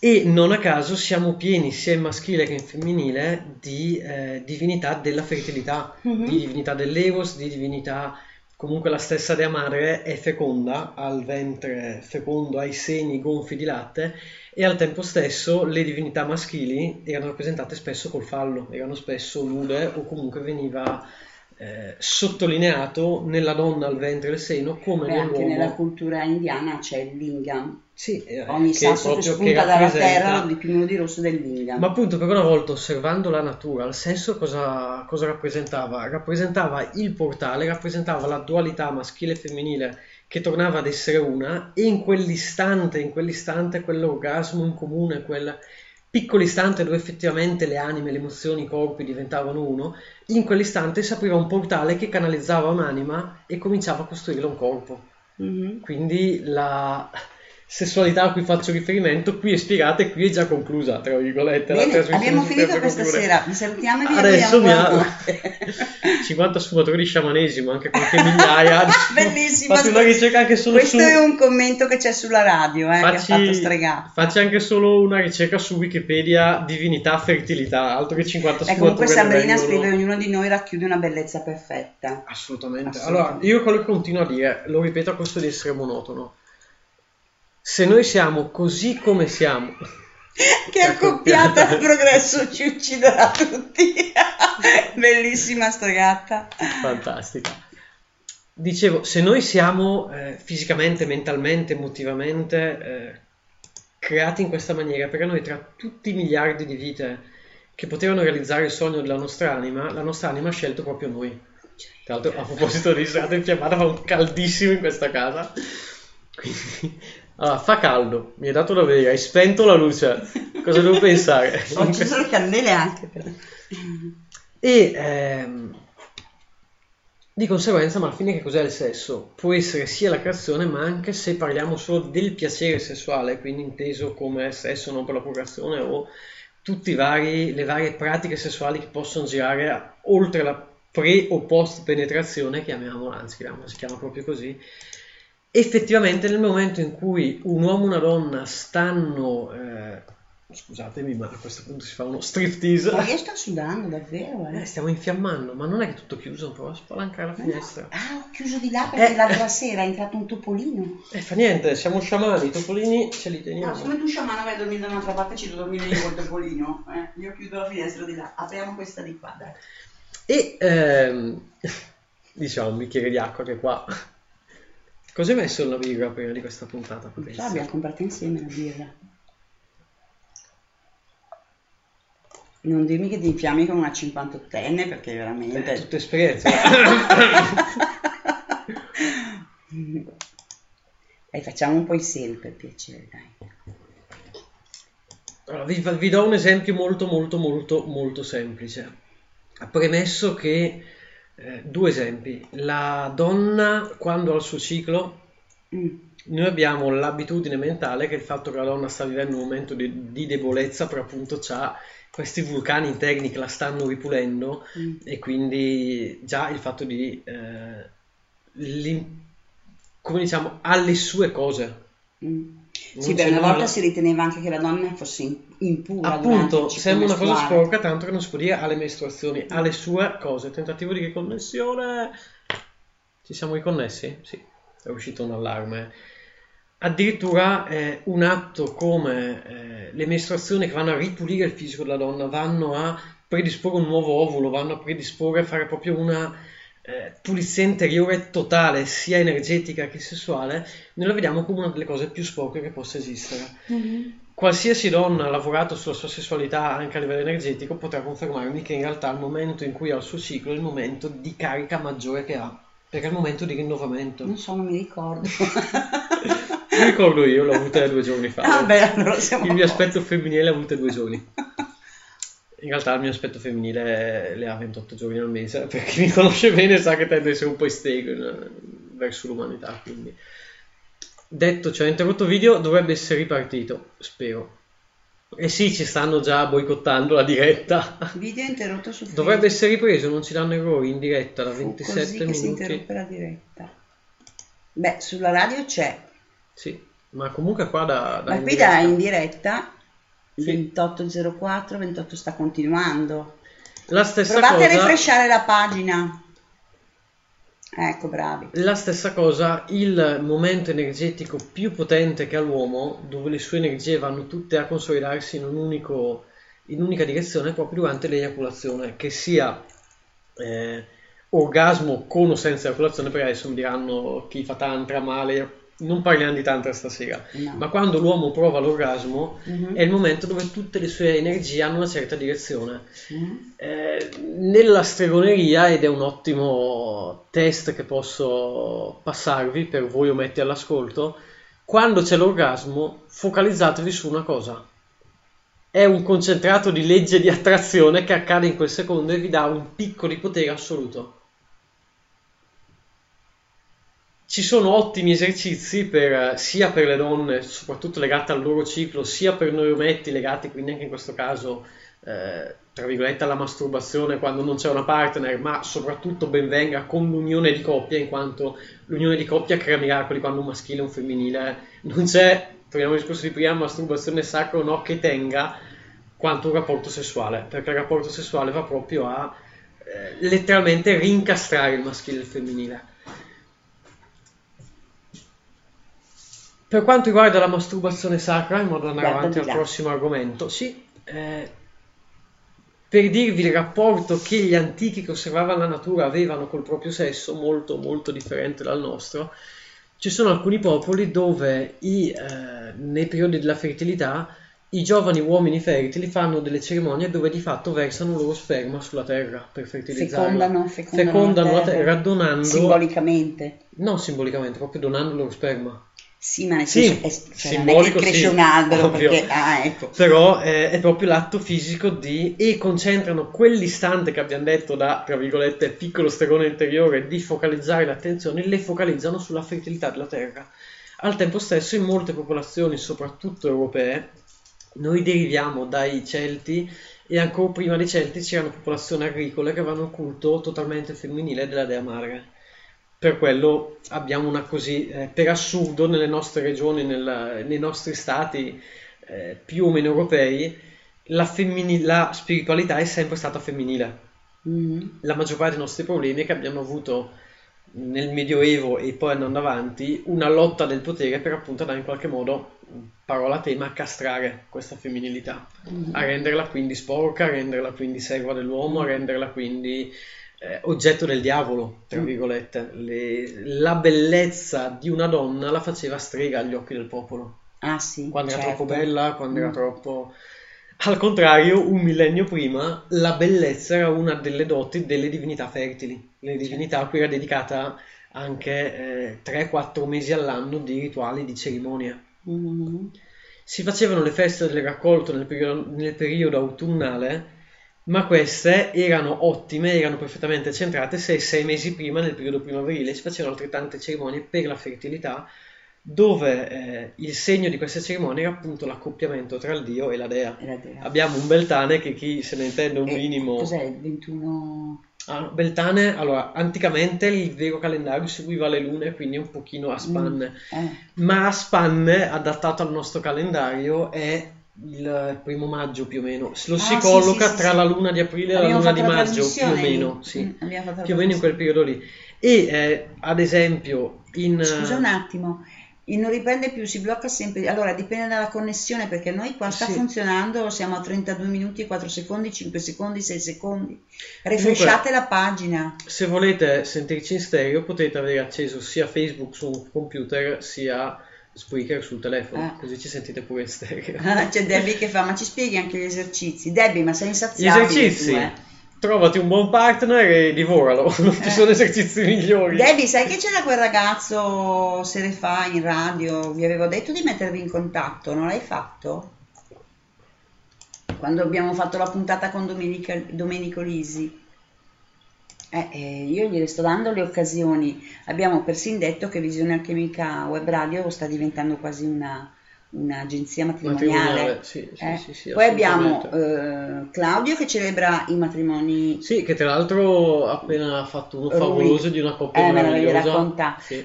E non a caso siamo pieni, sia in maschile che in femminile, di eh, divinità della fertilità, Mhm. di divinità dell'Eros, di divinità, comunque la stessa Dea Madre è feconda, ha il ventre fecondo, ha i seni gonfi di latte e al tempo stesso le divinità maschili erano rappresentate spesso col fallo, erano spesso nude o comunque veniva eh, sottolineato nella donna al ventre e il seno come Beh, anche nell'uomo. nella cultura indiana c'è il lingam. Sì, eh, Ogni sasso che spunta dalla terra lo dipingono di rosso del lingam. Ma appunto per una volta osservando la natura, il senso cosa, cosa rappresentava? Rappresentava il portale, rappresentava la dualità maschile e femminile che tornava ad essere una e in quell'istante, in quell'istante quell'orgasmo in comune, quel piccolo istante dove effettivamente le anime, le emozioni, i corpi diventavano uno, in quell'istante si apriva un portale che canalizzava un'anima e cominciava a costruire un corpo. Mhm. Quindi la sessualità a cui faccio riferimento qui è spiegata e qui è già conclusa, tra virgolette. la Bene, trasmissione abbiamo finito questa concludere. sera. Vi salutiamo e vi Adesso mi ha buonanotte. <laughs> 50 sfumatori di sciamanesimo, anche qualche migliaia. <laughs> Bellissimo. Fate una ricerca anche solo Questo su... è un commento che c'è sulla radio, eh, che ha Facci, fatto stregato. facci anche solo una ricerca su Wikipedia divinità fertilità, altro che 50 E sfumatori. comunque ne Sabrina scrive ognuno di noi racchiude una bellezza perfetta. Assolutamente. Assolutamente. Allora, io quello che continuo a dire, lo ripeto a costo di essere monotono. Se noi siamo così come siamo, che accoppiata al progresso ci ucciderà tutti. <laughs> Bellissima sta gatta. Fantastica. Dicevo, se noi siamo eh, fisicamente, mentalmente, emotivamente eh, creati in questa maniera, perché noi tra tutti i miliardi di vite che potevano realizzare il sogno della nostra anima, la nostra anima ha scelto proprio noi. Tra l'altro, a proposito di strada infiammata, fa un caldissimo in questa casa. Quindi, allora, fa caldo, mi hai dato da bere, hai spento la luce. Cosa devo pensare? <laughs> Ho acceso le candele anche. però. E ehm, di conseguenza, ma alla fine che cos'è il sesso? Può essere sia la creazione, ma anche se parliamo solo del piacere sessuale, quindi inteso come sesso non per la procreazione o tutte le varie pratiche sessuali che possono girare a- oltre la pre o post penetrazione, chiamiamola, anzi chiamiamola, si chiama proprio così. Effettivamente nel momento in cui un uomo e una donna stanno, eh, scusatemi, ma a questo punto si fa uno striptease. Ma io sto sudando davvero, eh. Eh, stiamo infiammando, ma non è che è tutto chiuso, provo a spalancare la finestra. Ah, ho chiuso di là perché Eh. l'altra sera è entrato un topolino. Eh, fa niente, siamo sciamani, i topolini ce li No, teniamo. siccome tu sciamano vai a dormire da un'altra parte, ci devo dormire io col topolino. Eh. Io chiudo la finestra di là. Apriamo questa di qua, dai. E ehm, <laughs> diciamo un bicchiere di acqua che qua. Cosa hai messo nella birra prima di questa puntata? Patrizia? abbiamo comprato insieme la birra. Non dirmi che ti infiammi con una 58enne perché veramente... Eh, tutta esperienza. <laughs> Dai, facciamo un po' i seri per piacere, dai. Allora, vi, vi do un esempio molto molto molto molto semplice. Premesso che eh, due esempi. La donna quando ha il suo ciclo, Mm. noi abbiamo l'abitudine mentale che il fatto che la donna sta vivendo un momento di, di debolezza, per appunto ha questi vulcani interni che la stanno ripulendo Mm. e quindi già il fatto di eh, come diciamo ha le sue cose Mm. Sì, per una volta nulla. si riteneva anche che la donna fosse in- impura appunto sembra una cosa sporca tanto che non si può dire alle mestruazioni ha le sue cose. Tentativo di riconnessione ci siamo riconnessi? sì è uscito un allarme. Addirittura eh, un atto come eh, le mestruazioni che vanno a ripulire il fisico della donna vanno a predisporre un nuovo ovulo vanno a predisporre a fare proprio una eh, pulizia interiore totale sia energetica che sessuale noi la vediamo come una delle cose più sporche che possa esistere qualsiasi donna ha lavorato sulla sua sessualità anche a livello energetico potrà confermarmi che in realtà il momento in cui ha il suo ciclo è il momento di carica maggiore che ha, perché è il momento di rinnovamento. Non so, non mi ricordo. <laughs> Mi ricordo io, l'ho avuta due giorni fa. Ah, beh, allora siamo il mio aspetto femminile l'ha avuta due giorni. <laughs> In realtà il mio aspetto femminile le ha 28 giorni al mese, per chi mi conosce bene sa che tende a essere un po' istego in- verso l'umanità, quindi... Detto ciò, interrotto video dovrebbe essere ripartito, spero. E sì, ci stanno già boicottando la diretta. Video interrotto su Dovrebbe Facebook. essere ripreso, non ci danno errori in diretta da Fu 27 così che si minuti. interrompe la diretta. Beh, sulla radio c'è, Sì, ma comunque qua da, da ma qui diretta- da in diretta 2804, 28 sta continuando. La stessa Provate a cosa- rifresciare la pagina. Ecco, bravi. La stessa cosa, il momento energetico più potente che ha l'uomo, dove le sue energie vanno tutte a consolidarsi in un unico, in un'unica direzione, è proprio durante l'eiaculazione, che sia eh, orgasmo con o senza eiaculazione, perché adesso mi diranno chi fa tantra male, non parliamo di tantra stasera, No. ma quando l'uomo prova l'orgasmo Mhm. è il momento dove tutte le sue energie hanno una certa direzione. Mhm. Eh, nella stregoneria, ed è un ottimo test che posso passarvi per voi ometti all'ascolto, quando c'è l'orgasmo, focalizzatevi su una cosa. È un concentrato di legge di attrazione che accade in quel secondo e vi dà un picco di potere assoluto. Ci sono ottimi esercizi per, eh, sia per le donne, soprattutto legate al loro ciclo, sia per noi ometti legati quindi anche in questo caso eh, tra virgolette alla masturbazione quando non c'è una partner, ma soprattutto ben venga con l'unione di coppia, in quanto l'unione di coppia crea miracoli quando un maschile e un femminile non c'è, torniamo al discorso di prima, masturbazione sacra o no che tenga quanto un rapporto sessuale, perché il rapporto sessuale va proprio a eh, letteralmente rincastrare il maschile e il femminile. Per quanto riguarda la masturbazione sacra, in modo da andare Guarda avanti al là. prossimo argomento, sì, eh, per dirvi il rapporto che gli antichi che osservavano la natura avevano col proprio sesso, molto molto differente dal nostro, ci sono alcuni popoli dove i, eh, nei periodi della fertilità i giovani uomini fertili fanno delle cerimonie dove di fatto versano il loro sperma sulla terra per fertilizzarla. Fecondano, fecondano, Fecondano la la terra. terra donando, Simbolicamente. non simbolicamente, proprio donando il loro sperma. Sì, ma Sì, senso, cioè, simbolico, cresce sì, un albero perché, ah, ecco. Però eh, è proprio l'atto fisico di e concentrano quell'istante che abbiamo detto da tra virgolette piccolo stregone interiore di focalizzare l'attenzione, le focalizzano sulla fertilità della terra. Al tempo stesso, in molte popolazioni, soprattutto europee, noi deriviamo dai Celti e ancora prima dei Celti c'erano popolazioni agricole che avevano un culto totalmente femminile della dea madre. Per quello abbiamo una così, eh, per assurdo, nelle nostre regioni, nella- nei nostri stati eh, più o meno europei, la, femmini- la spiritualità è sempre stata femminile. Mhm. La maggior parte dei nostri problemi è che abbiamo avuto nel Medioevo e poi andando avanti una lotta del potere per appunto andare in qualche modo, parola a tema, a castrare questa femminilità, Mhm. a renderla quindi sporca, a renderla quindi serva dell'uomo, a renderla quindi eh, oggetto del diavolo, tra Mm. virgolette. Le- la bellezza di una donna la faceva strega agli occhi del popolo. Ah sì, Quando era certo. troppo bella, quando era Mm. troppo... Al contrario, un millennio prima, la bellezza era una delle doti delle divinità fertili, le divinità a cui era dedicata anche eh, 3-4 mesi all'anno di rituali, di cerimonie. Mhm. Si facevano le feste del raccolto nel periodo, nel periodo autunnale, ma queste erano ottime, erano perfettamente centrate se sei mesi prima, nel periodo primaverile, si facevano altrettante cerimonie per la fertilità, dove eh, il segno di queste cerimonie era appunto l'accoppiamento tra il dio e la dea. E la dea. Abbiamo un Beltane che chi se ne intende un E minimo... Cos'è il 21? Ah, Beltane, allora, anticamente il vero calendario seguiva le lune, quindi un pochino a spanne, Eh, ma a spanne, adattato al nostro calendario, è il primo maggio più o meno. Lo si Ah, sì, colloca sì, sì, tra sì. la luna di aprile e la luna di la maggio, più o meno, sì. Mm, la Più o meno in quel periodo lì. E eh, ad esempio in... Scusa un attimo, il non riprende più, si blocca sempre. Allora dipende dalla connessione perché noi qua sta Sì. funzionando, siamo a 32 minuti e 4 secondi, 5 secondi, 6 secondi. Refreshate la pagina. Se volete sentirci in stereo potete avere acceso sia Facebook su un computer sia Spreaker sul telefono, Ah. così ci sentite pure in stereo. Ah, C'è Debbie che fa, ma ci spieghi anche gli esercizi? Debbie, ma sei Gli insaziabile esercizi, tu, eh. trovati un buon partner e divoralo, <laughs> non ci Eh. sono esercizi migliori. Debbie, sai che c'era quel ragazzo sere fa in radio? Vi avevo detto di mettervi in contatto, non l'hai fatto? Quando abbiamo fatto la puntata con Domenica- Domenico Lisi. Eh, eh, io gliele sto dando le occasioni. Abbiamo persino detto che Visione Alchemica Web Radio sta diventando quasi una, un'agenzia matrimoniale. Matrimoniale, sì, Eh, sì, sì, Poi abbiamo eh, Claudio che celebra i matrimoni. Sì, che tra l'altro ha appena fatto uno favoloso di una coppia Eh, meravigliosa.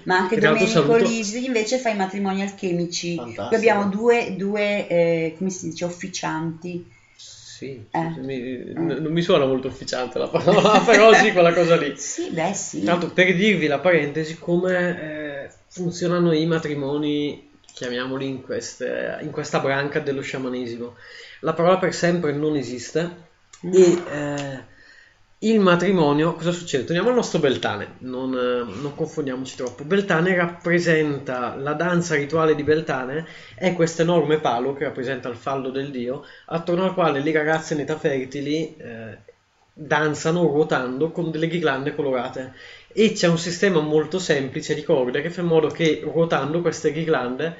Ma anche Che Domenico saluto- Lisi invece fa i matrimoni alchemici. Fantastico. Qui abbiamo due, due eh, come si dice, officianti. Sì, Eh. mi- n- non mi suona molto ufficiante la parola, <laughs> però sì, quella cosa lì. Sì, beh sì. L'altro, per dirvi la parentesi, come eh, funzionano i matrimoni, chiamiamoli in, queste- in questa branca dello sciamanesimo. La parola per sempre non esiste e eh, il matrimonio, cosa succede? Torniamo al nostro Beltane, non, eh, non confondiamoci troppo. Beltane rappresenta la danza rituale di Beltane, è questo enorme palo che rappresenta il fallo del dio, attorno al quale le ragazze in età fertili eh, danzano ruotando con delle ghirlande colorate e c'è un sistema molto semplice di corde che fa in modo che ruotando queste ghirlande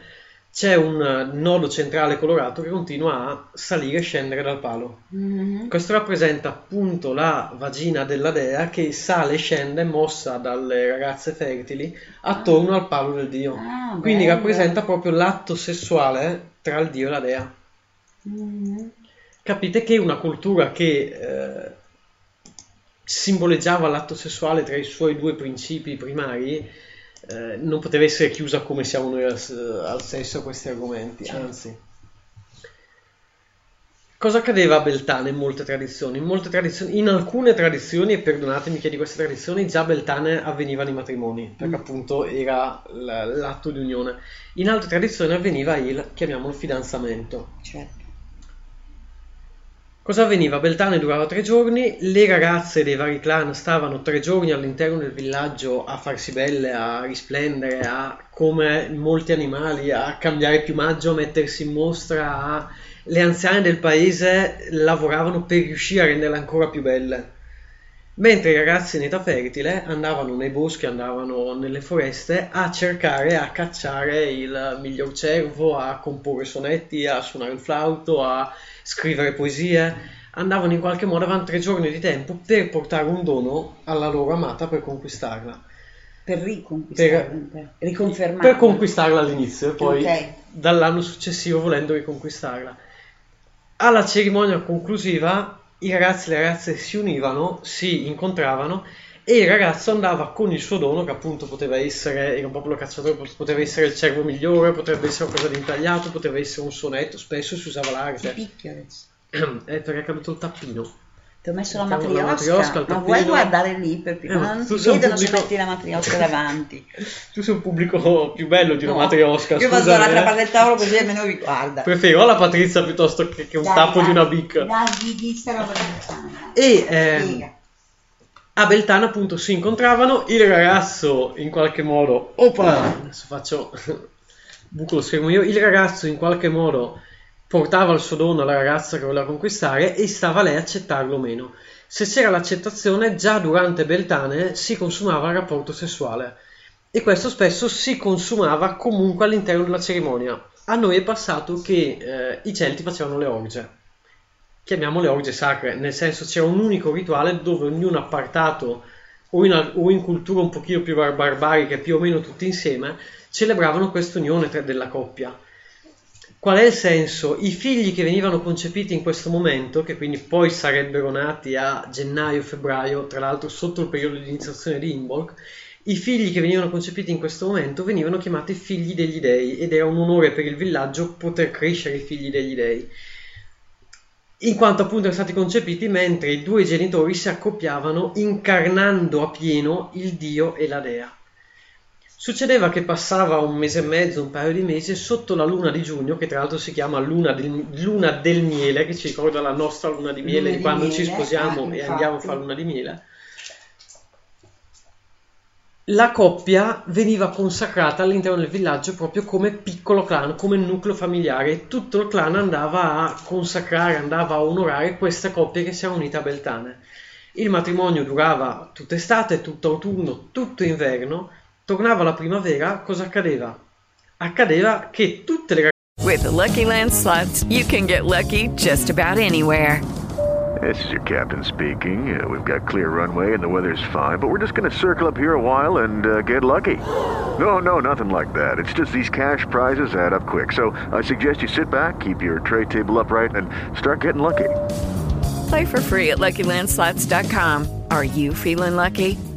c'è un nodo centrale colorato che continua a salire e scendere dal palo. Mhm. Questo rappresenta appunto la vagina della dea che sale e scende mossa dalle ragazze fertili attorno al palo del dio. Ah, Quindi bello. rappresenta proprio l'atto sessuale tra il dio e la dea. Mhm. Capite che una cultura che eh, simboleggiava l'atto sessuale tra i suoi due principi primari eh, non poteva essere chiusa come siamo noi al, al sesso a questi argomenti, Certo. anzi. Cosa accadeva a Beltane in molte tradizioni? In, molte tradizioni, in alcune tradizioni, e perdonatemi che di queste tradizioni, già a Beltane avvenivano i matrimoni, perché appunto era l'atto di unione. In altre tradizioni avveniva il, chiamiamolo, fidanzamento. Certo. Cosa avveniva? Beltane durava tre giorni, le ragazze dei vari clan stavano tre giorni all'interno del villaggio a farsi belle, a risplendere, a come molti animali, a cambiare piumaggio, a mettersi in mostra, a... le anziane del paese lavoravano per riuscire a renderle ancora più belle. Mentre i ragazzi in età fertile andavano nei boschi, andavano nelle foreste a cercare, a cacciare il miglior cervo, a comporre sonetti, a suonare il flauto, a scrivere poesie, andavano in qualche modo, avevano tre giorni di tempo per portare un dono alla loro amata per conquistarla. Per riconquistarla, Per- riconfermarla. Per conquistarla all'inizio e poi Ok. dall'anno successivo volendo riconquistarla. Alla cerimonia conclusiva i ragazzi e le ragazze si univano, si incontravano e il ragazzo andava con il suo dono, che appunto poteva essere, era un popolo cacciatore, poteva essere il cervo migliore, potrebbe essere qualcosa di intagliato, poteva essere un sonetto, spesso si usava l'arte. picchio adesso. <clears throat> Eh, perché è caduto il tappino. Ti ho messo la Mettiamo la matriosca, matriosca, tappino. vuoi guardare lì per Eh, non un vedono se pubblico- metti la matriosca davanti. <laughs> Tu sei un pubblico più bello di una No, matriosca, Io vado dall'altra eh. parte del tavolo così almeno vi guarda. Preferivo la Patrizia piuttosto che, che un Dai, tappo dai, di una bicca. Dai, di, sta roba. E Spiega. a Beltana appunto si incontravano, il ragazzo in qualche modo, opla, adesso faccio <laughs> buco lo schermo io, il ragazzo in qualche modo portava il suo dono alla ragazza che voleva conquistare e stava a lei accettarlo o meno. Se c'era l'accettazione, già durante Beltane si consumava il rapporto sessuale e questo spesso si consumava comunque all'interno della cerimonia. A noi è passato che eh, i Celti facevano le orge chiamiamole orge sacre, nel senso c'era un unico rituale dove ognuno appartato o in, o in culture un pochino più bar- barbariche, più o meno tutti insieme, celebravano questa unione della coppia. Qual è il senso? I figli che venivano concepiti in questo momento, che quindi poi sarebbero nati a gennaio-febbraio, tra l'altro sotto il periodo di iniziazione di Imbolc, i figli che venivano concepiti in questo momento venivano chiamati figli degli dei ed era un onore per il villaggio poter crescere i figli degli dei in quanto appunto erano stati concepiti mentre i due genitori si accoppiavano incarnando a pieno il dio e la dea. Succedeva che passava un mese e mezzo, un paio di mesi sotto la luna di giugno, che tra l'altro si chiama luna del, luna del miele, che ci ricorda la nostra luna di miele Luna di quando ci miele, sposiamo ah, e andiamo a fare luna di miele. La coppia veniva consacrata all'interno del villaggio proprio come piccolo clan, come nucleo familiare e tutto il clan andava a consacrare, andava a onorare queste coppie che si erano unite a Beltane. Il matrimonio durava tutta estate, tutto autunno, tutto inverno, tornava la primavera, cosa accadeva? Accadeva che tutte le With the Lucky Land slots, you can get lucky just about anywhere. This is your captain speaking. Uh, we've got clear runway and the weather's fine, but we're just going to circle up here a while and uh, get lucky. No, no, nothing like that. It's just these cash prizes add up quick. So I suggest you sit back, keep your tray table upright, and start getting lucky. Play for free at LuckyLandSlots.com. Are you feeling lucky?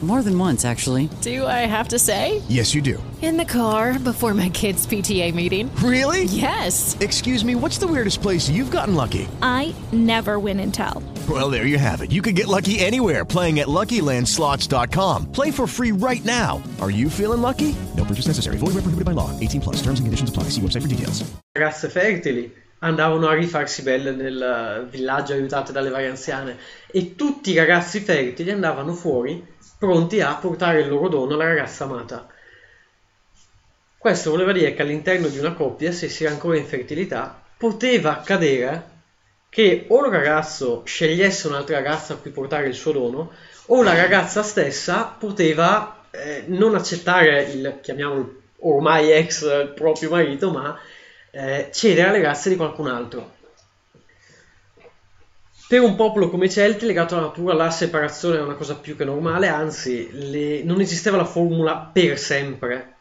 More than once, actually. Do I have to say? Yes, you do. In the car before my kids' PTA meeting. Really? Yes. Excuse me, what's the weirdest place you've gotten lucky? I never win and tell. Well, there you have it. You can get lucky anywhere playing at LuckyLandSlots.com. Play for free right now. Are you feeling lucky? No purchase necessary. Void where prohibited by law. 18 plus. Terms and conditions apply. See website for details. ragazze fertili andavano a rifarsi belle nel eh, villaggio aiutate dalle varie anziane e tutti i ragazzi fertili andavano fuori pronti a portare il loro dono alla ragazza amata. Questo voleva dire che all'interno di una coppia, se si era ancora in fertilità, poteva accadere che o il ragazzo scegliesse un'altra ragazza a cui portare il suo dono, o la ragazza stessa poteva eh, non accettare il, chiamiamolo ormai ex proprio marito, ma eh, cedere alle razze di qualcun altro. Per un popolo come i Celti, legato alla natura, la separazione è una cosa più che normale, anzi, le- non esisteva la formula per sempre.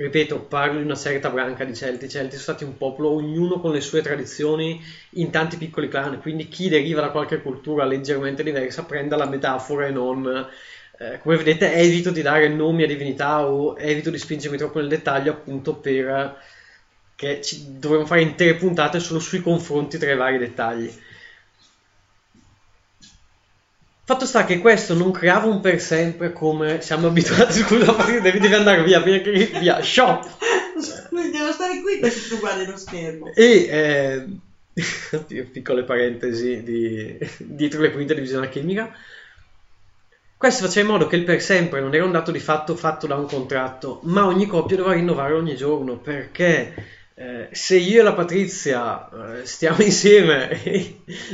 ripeto, parlo di una certa branca di Celti. I Celti sono stati un popolo, ognuno con le sue tradizioni, in tanti piccoli clan, quindi chi deriva da qualche cultura leggermente diversa prenda la metafora e non... eh, come vedete, evito di dare nomi a divinità o evito di spingermi troppo nel dettaglio appunto per che ci dovremmo fare intere puntate solo sui confronti tra i vari dettagli. Fatto sta che questo non creava un per sempre come siamo abituati. <laughs> Scusa, devi, devi andare via, via, via, shop. Devo stare qui perché tu guardi lo schermo. E eh, <laughs> piccole parentesi di, dietro le quinte di visione chimica. Questo faceva in modo che il per sempre non era un dato di fatto fatto da un contratto, ma ogni coppia doveva rinnovare ogni giorno perché eh, se io e la Patrizia eh, stiamo <laughs> insieme,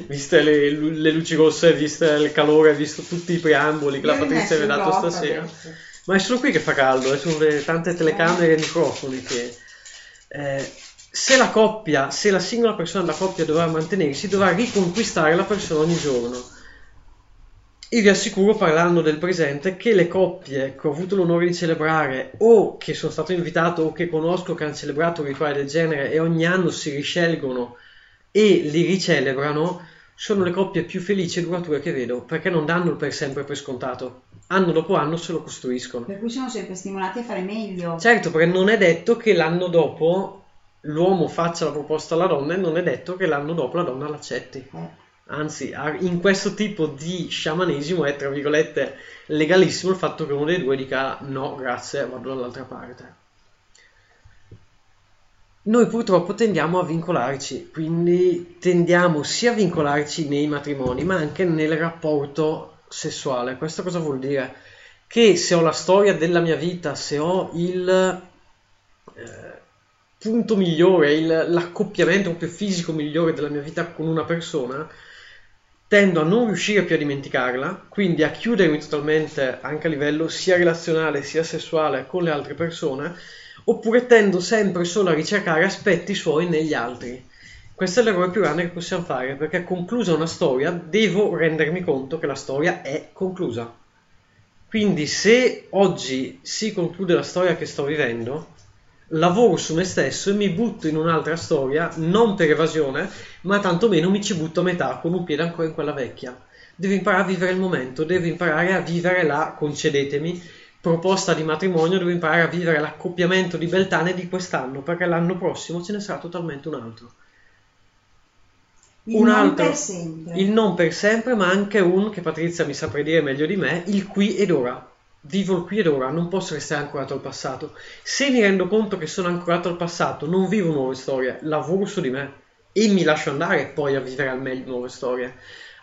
viste le, le, luci rosse, viste il calore, visto tutti i preamboli che io la Patrizia vi ha dato stasera, adesso. ma è solo qui che fa caldo, eh, sono le tante telecamere e microfoni che... Eh, se la coppia, se la singola persona della coppia doveva mantenersi, doveva riconquistare la persona ogni giorno. Io vi assicuro, parlando del presente, che le coppie che ho avuto l'onore di celebrare o che sono stato invitato o che conosco che hanno celebrato un rituale del genere e ogni anno si riscelgono e li ricelebrano, sono le coppie più felici e durature che vedo, perché non danno il per sempre per scontato. Anno dopo anno se lo costruiscono. Per cui sono sempre stimolati a fare meglio. Certo, perché non è detto che l'anno dopo l'uomo faccia la proposta alla donna e non è detto che l'anno dopo la donna l'accetti. Eh anzi in questo tipo di sciamanesimo è tra virgolette legalissimo il fatto che uno dei due dica no grazie vado dall'altra parte. Noi purtroppo tendiamo a vincolarci quindi tendiamo sia a vincolarci nei matrimoni ma anche nel rapporto sessuale. Questo cosa vuol dire? Che se ho la storia della mia vita se ho il eh, punto migliore il, l'accoppiamento proprio fisico migliore della mia vita con una persona tendo a non riuscire più a dimenticarla, quindi a chiudermi totalmente anche a livello sia relazionale sia sessuale con le altre persone, oppure tendo sempre solo a ricercare aspetti suoi negli altri. Questo è l'errore più grande che possiamo fare, perché conclusa una storia devo rendermi conto che la storia è conclusa. Quindi se oggi si conclude la storia che sto vivendo, lavoro su me stesso e mi butto in un'altra storia, non per evasione, ma tantomeno mi ci butto a metà con un piede ancora in quella vecchia. Devo imparare a vivere il momento, devo imparare a vivere la, concedetemi, proposta di matrimonio, devo imparare a vivere l'accoppiamento di Beltane di quest'anno, perché l'anno prossimo ce ne sarà totalmente un altro. Il un non altro, per sempre. Il non per sempre, ma anche un, che Patrizia mi saprà dire meglio di me, il qui ed ora vivo il qui ed ora, non posso restare ancorato al passato. Se mi rendo conto che sono ancorato al passato, non vivo nuove storie, lavoro su di me e mi lascio andare poi a vivere al meglio nuove storie.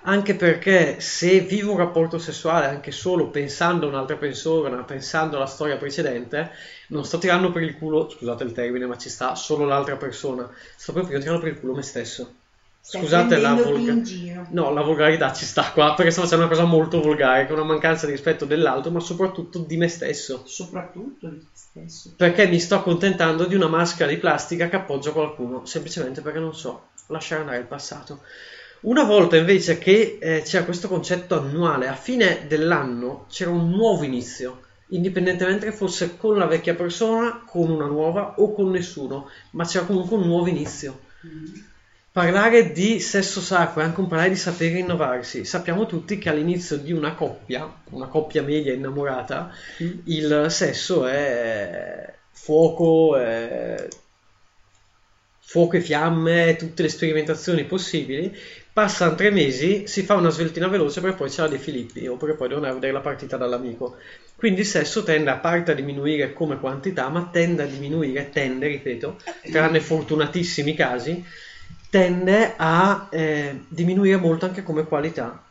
Anche perché se vivo un rapporto sessuale anche solo pensando a un'altra persona, pensando alla storia precedente, non sto tirando per il culo, scusate il termine, ma ci sta solo l'altra persona, sto proprio tirando per il culo me stesso. Scusate la volgarità. No, la volgarità ci sta qua perché sto facendo una cosa molto volgare, che è una mancanza di rispetto dell'altro, ma soprattutto di me stesso. Soprattutto di te stesso. Perché mi sto accontentando di una maschera di plastica che appoggia qualcuno, semplicemente perché non so lasciare andare il passato. Una volta invece che eh, c'era questo concetto annuale, a fine dell'anno c'era un nuovo inizio, indipendentemente che fosse con la vecchia persona, con una nuova o con nessuno, ma c'era comunque un nuovo inizio. Mm Parlare di sesso sacro è anche un parlare di sapere innovarsi. Sappiamo tutti che all'inizio di una coppia, una coppia media innamorata, mm. il sesso è fuoco, è fuoco e fiamme, tutte le sperimentazioni possibili. Passano tre mesi, si fa una sveltina veloce per poi c'è la De Filippi, oppure poi devono vedere la partita dall'amico. Quindi il sesso tende a parte a diminuire come quantità, ma tende a diminuire, tende, ripeto, <laughs> tranne fortunatissimi casi, tende a eh, diminuire molto anche come qualità.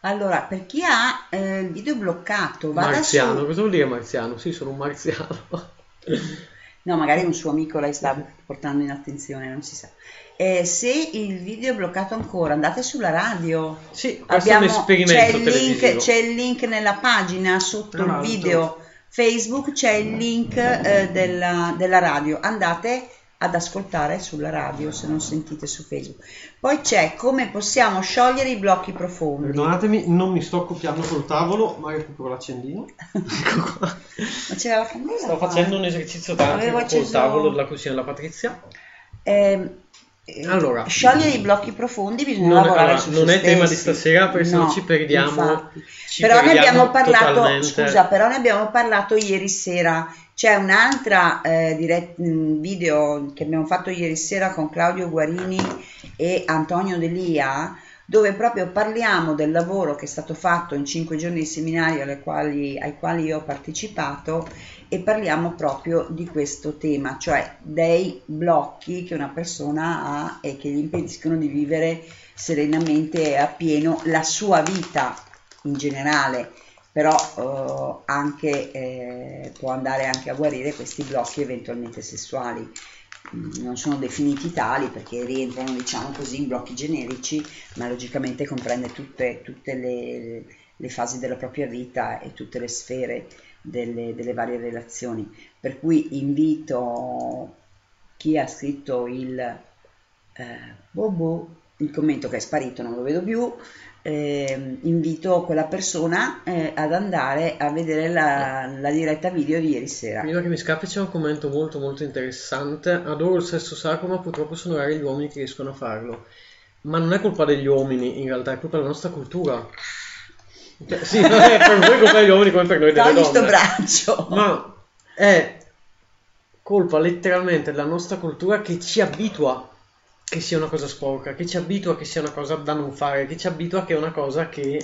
Allora, per chi ha eh, il video bloccato, vada marziano, su... cosa vuol dire marziano? Sì, sono un marziano. <laughs> no, magari un suo amico lei sta portando in attenzione, non si sa. Eh, se il video è bloccato ancora, andate sulla radio. Sì, Abbiamo, è un esperimento c'è il, link, c'è il link nella pagina sotto ah, il video Facebook, c'è il link eh, della, della radio. Andate ad ascoltare sulla radio se non sentite su Facebook. Poi c'è come possiamo sciogliere i blocchi profondi. Perdonatemi, non mi sto accoppiando col tavolo, ma recupero l'accendino. <laughs> ecco qua. Ma c'era la candela? Sto facendo un esercizio tantrico col acceso- tavolo della cucina della Patrizia. Ehm, eh, Allora. sciogliere i blocchi profondi bisogna Non, lavorare allora, su non se è tema di stasera perché sennò No, ci perdiamo. ci però ne perdiamo abbiamo parlato totalmente. scusa però ne abbiamo parlato ieri sera c'è un'altra eh, dirett- mh, video che abbiamo fatto ieri sera con Claudio Guarini e Antonio Delia dove proprio parliamo del lavoro che è stato fatto in cinque giorni di seminario quali- ai quali io ho partecipato e parliamo proprio di questo tema, cioè dei blocchi che una persona ha e che gli impediscono di vivere serenamente e appieno la sua vita in generale, però eh, anche, eh, può andare anche a guarire questi blocchi eventualmente sessuali. Mm, Non sono definiti tali perché rientrano, diciamo così, in blocchi generici, ma logicamente comprende tutte, tutte le, le fasi della propria vita e tutte le sfere delle, delle varie relazioni. Per cui invito chi ha scritto il eh, bobo, il commento che è sparito, non lo vedo più, ehm, invito quella persona eh, ad andare a vedere la, la diretta video di ieri sera. Prima che mi scappi c'è un commento molto molto interessante. Adoro il sesso sacro, ma purtroppo sono rari gli uomini che riescono a farlo. Ma non è colpa degli uomini, in realtà, è colpa della nostra cultura. Cioè, sì, <laughs> non è per voi colpa degli uomini come per noi delle Togli donne. braccio! Ma è colpa letteralmente della nostra cultura che ci abitua che sia una cosa sporca, che ci abitua che sia una cosa da non fare, che ci abitua che è una cosa che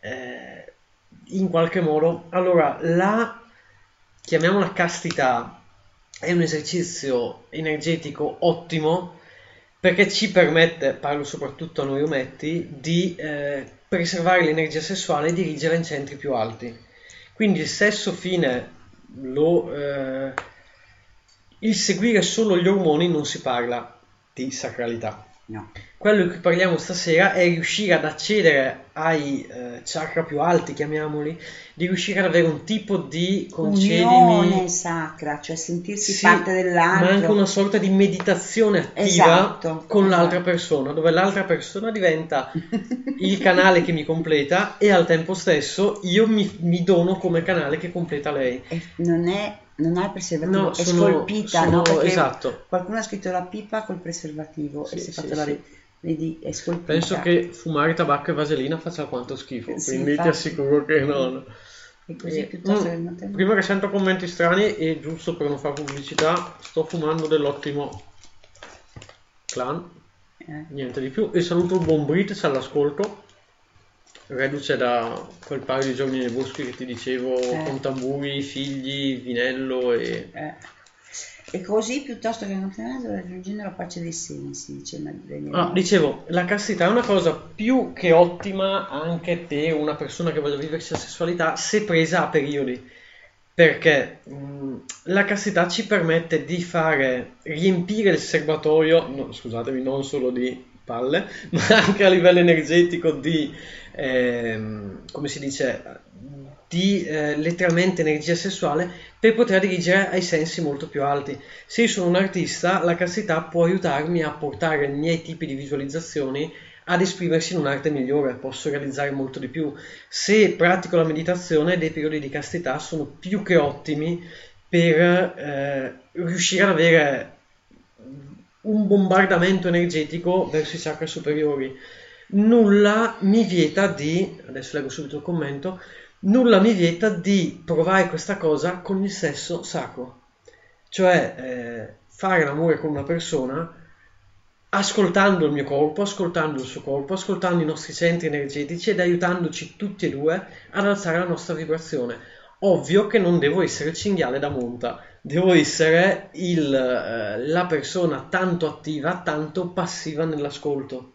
eh, in qualche modo... Allora, la chiamiamola castità è un esercizio energetico ottimo perché ci permette, parlo soprattutto a noi ometti, di eh, preservare l'energia sessuale e dirigere in centri più alti. Quindi il sesso fine lo, eh, il seguire solo gli ormoni non si parla di sacralità. No. Quello di cui parliamo stasera è riuscire ad accedere ai eh, chakra più alti, chiamiamoli, di riuscire ad avere un tipo di concedimi Unione sacra, cioè sentirsi sì, parte dell'altro. ma anche una sorta di meditazione attiva Esatto, con l'altra esatto. persona, dove l'altra persona diventa il canale che mi completa e al tempo stesso io mi, mi dono come canale che completa lei. E non è non ha il preservativo, No, è sono- scolpita, sono- no? Perché esatto. qualcuno ha scritto la pipa col preservativo e Sì, si è sì, fatto la sì. vedi, è scolpita. Penso che fumare tabacco e vaselina faccia quanto schifo, Sì, quindi ti infatti. assicuro che non. E così Eh, piuttosto te- Prima che sento commenti strani e giusto per non fare pubblicità, sto fumando dell'ottimo clan, Eh. niente di più. E saluto il buon British all'ascolto, reduce da quel paio di giorni nei boschi che ti dicevo, Eh. con tamburi, figli, vinello e... Eh. E così piuttosto che non tenendo raggiungendo la pace dei seni, si dice Ah, dicevo, la castità è una cosa più che ottima anche per una persona che voglia viversi la sessualità se presa a periodi. Perché mh, la castità ci permette di fare riempire il serbatoio, no, scusatemi, non solo di palle, <laughs> ma anche a livello energetico di, ehm, come si dice, di eh, letteralmente energia sessuale per poter dirigere ai sensi molto più alti. Se io sono un artista, la castità può aiutarmi a portare i miei tipi di visualizzazioni ad esprimersi in un'arte migliore, posso realizzare molto di più. Se pratico la meditazione, dei periodi di castità sono più che ottimi per eh, riuscire ad avere un bombardamento energetico verso i chakra superiori. Nulla mi vieta di, adesso leggo subito il commento, nulla mi vieta di provare questa cosa con il sesso sacro. Cioè eh, fare l'amore con una persona ascoltando il mio corpo, ascoltando il suo corpo, ascoltando i nostri centri energetici ed aiutandoci tutti e due ad alzare la nostra vibrazione. Ovvio che non devo essere il cinghiale da monta, devo essere il, eh, la persona tanto attiva, tanto passiva nell'ascolto.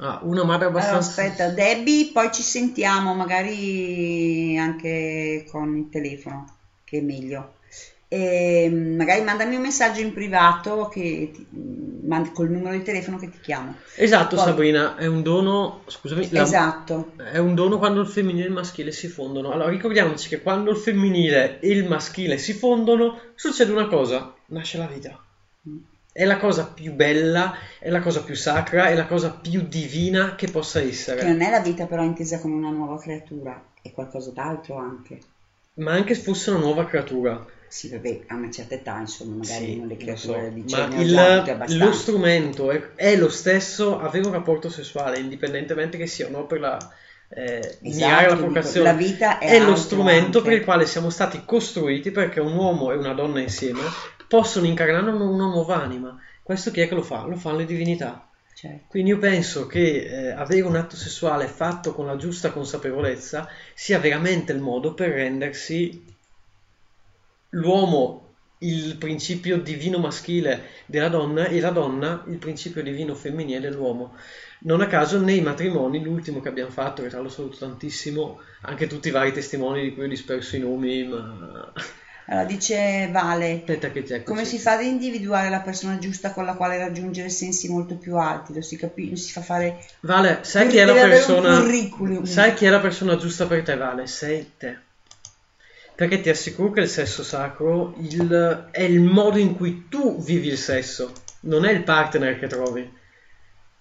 Ah, una madre Allora, abbastanza... aspetta, Debbie, poi ci sentiamo magari anche con il telefono, che è meglio. E mm, magari mandami un messaggio in privato che ti- mm, col numero di telefono che ti chiamo. Esatto, Poi- Sabrina, è un dono, scusami, la- Esatto. è un dono quando il femminile e il maschile si fondono. Allora, ricordiamoci che quando il femminile e il maschile si fondono, succede una cosa, nasce la vita. È la cosa più bella, è la cosa più sacra, è la cosa più divina che possa essere. Che non è la vita però intesa come una nuova creatura, è qualcosa d'altro anche. Ma anche se fosse una nuova creatura. Sì, vabbè, a una certa età, insomma, magari Sì, non le creature so, dicono ma "Ne ho il- già avute abbastanza". lo strumento è, è lo stesso avere un rapporto sessuale, indipendentemente che sia o no per la, eh, mirare alla dico, la vita è è lo strumento anche. per il quale siamo stati costruiti perché un uomo e una donna insieme possono incarnare una, una nuova anima. Questo chi è che lo fa? Lo fanno le divinità. Certo. Quindi io penso che eh, avere un atto sessuale fatto con la giusta consapevolezza sia veramente il modo per rendersi l'uomo il principio divino maschile della donna e la donna il principio divino femminile dell'uomo. Non a caso nei matrimoni, l'ultimo che abbiamo fatto, che tra l'altro saluto tantissimo, anche tutti i vari testimoni di cui ho disperso i nomi, ma Allora, dice Vale, come si fa ad individuare la persona giusta con la quale raggiungere sensi molto più alti? Lo si, capi- si fa fare... Vale, sai chi persona curriculum. sai chi è la persona giusta per te, Vale? Sei te. Perché ti assicuro che il sesso sacro il- è il modo in cui tu vivi il sesso, non è il partner che trovi.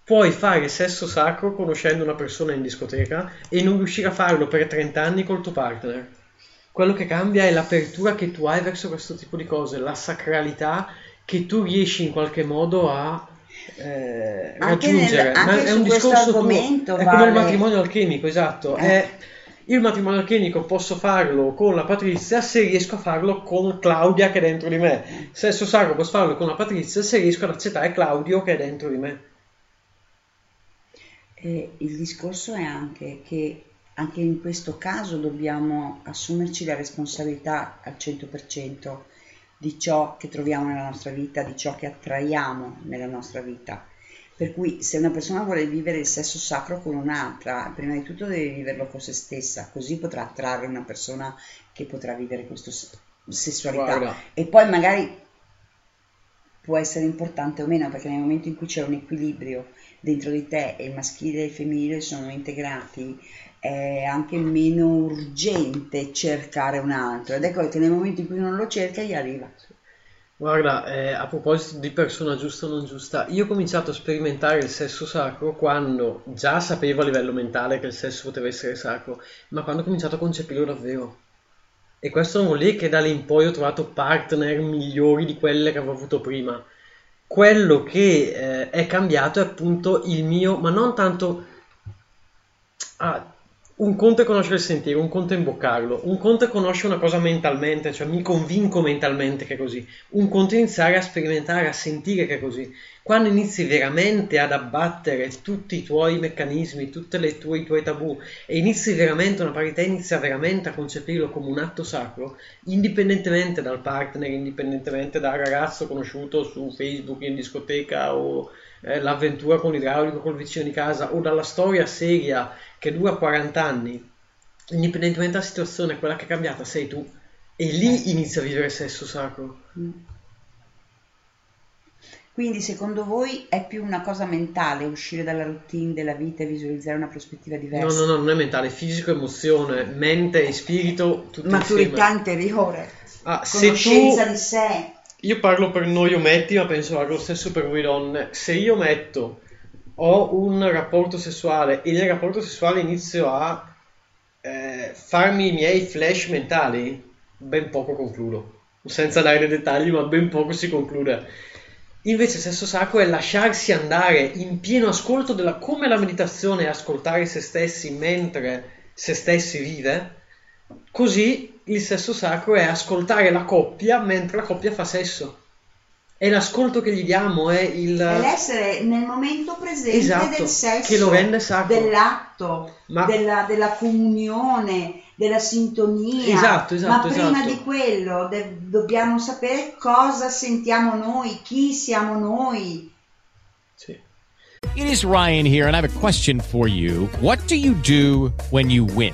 Puoi fare sesso sacro conoscendo una persona in discoteca e non riuscire a farlo per 30 anni col tuo partner. Quello che cambia è l'apertura che tu hai verso questo tipo di cose, la sacralità che tu riesci in qualche modo a eh, raggiungere. nel- anche Ma è un discorso tuo. argomento, È come il vale- matrimonio alchemico, esatto. Eh. È- il matrimonio alchemico posso farlo con la Patrizia se riesco a farlo con Claudia che è dentro di me. Sesso sacro posso farlo con la Patrizia se riesco ad accettare Claudio che è dentro di me. E il discorso è anche che anche in questo caso dobbiamo assumerci la responsabilità al 100% di ciò che troviamo nella nostra vita, di ciò che attraiamo nella nostra vita. Per cui se una persona vuole vivere il sesso sacro con un'altra, prima di tutto deve viverlo con se stessa, così potrà attrarre una persona che potrà vivere questa sessualità. Guarda. E poi magari può essere importante o meno, perché nel momento in cui c'è un equilibrio dentro di te e il maschile e il femminile sono integrati, è anche meno urgente cercare un altro. Ed ecco che nel momento in cui non lo cerca, gli arriva. Guarda, eh, a proposito di persona giusta o non giusta, io ho cominciato a sperimentare il sesso sacro quando già sapevo a livello mentale che il sesso poteva essere sacro, ma quando ho cominciato a concepirlo davvero. E questo non vuol dire che da lì in poi ho trovato partner migliori di quelle che avevo avuto prima. Quello che eh, è cambiato è appunto il mio, ma non tanto... Ah, un conto è conoscere il sentiero, un conto è imboccarlo, un conto è conoscere una cosa mentalmente, cioè mi convinco mentalmente che è così, un conto è iniziare a sperimentare, a sentire che è così. Quando inizi veramente ad abbattere tutti i tuoi meccanismi, tutti i tuoi tabù e inizi veramente una parità, inizia veramente a concepirlo come un atto sacro, indipendentemente dal partner, indipendentemente dal ragazzo conosciuto su Facebook, in discoteca o eh, l'avventura con l'idraulico col vicino di casa o dalla storia seria che dura 40 anni, indipendentemente dalla situazione, quella che è cambiata sei tu. E lì inizia a vivere sesso sacro. Quindi secondo voi è più una cosa mentale uscire dalla routine della vita e visualizzare una prospettiva No, diversa? no, no, non è mentale, è fisico, emozione, mente e spirito, tutti Maturità insieme. interiore, Ah, conoscenza tu... di sé. Io parlo per noi ometti, ma penso lo stesso per voi donne. Se io metto, ho un rapporto sessuale e nel rapporto sessuale inizio a eh, farmi i miei flash mentali, ben poco concludo. Senza dare dettagli, ma ben poco si conclude. Invece sesso sacro è lasciarsi andare in pieno ascolto della come la meditazione è ascoltare se stessi mentre se stessi vive, così il sesso sacro è ascoltare la coppia mentre la coppia fa sesso. È l'ascolto che gli diamo, è il... È l'essere nel momento presente Esatto, del sesso, che lo rende sacro. dell'atto, Ma- della, della comunione, della sintonia. Esatto, esatto, Ma prima esatto. di quello de- dobbiamo sapere cosa sentiamo noi, chi siamo noi. It is Ryan here, and I have a question for you. What do you do when you win?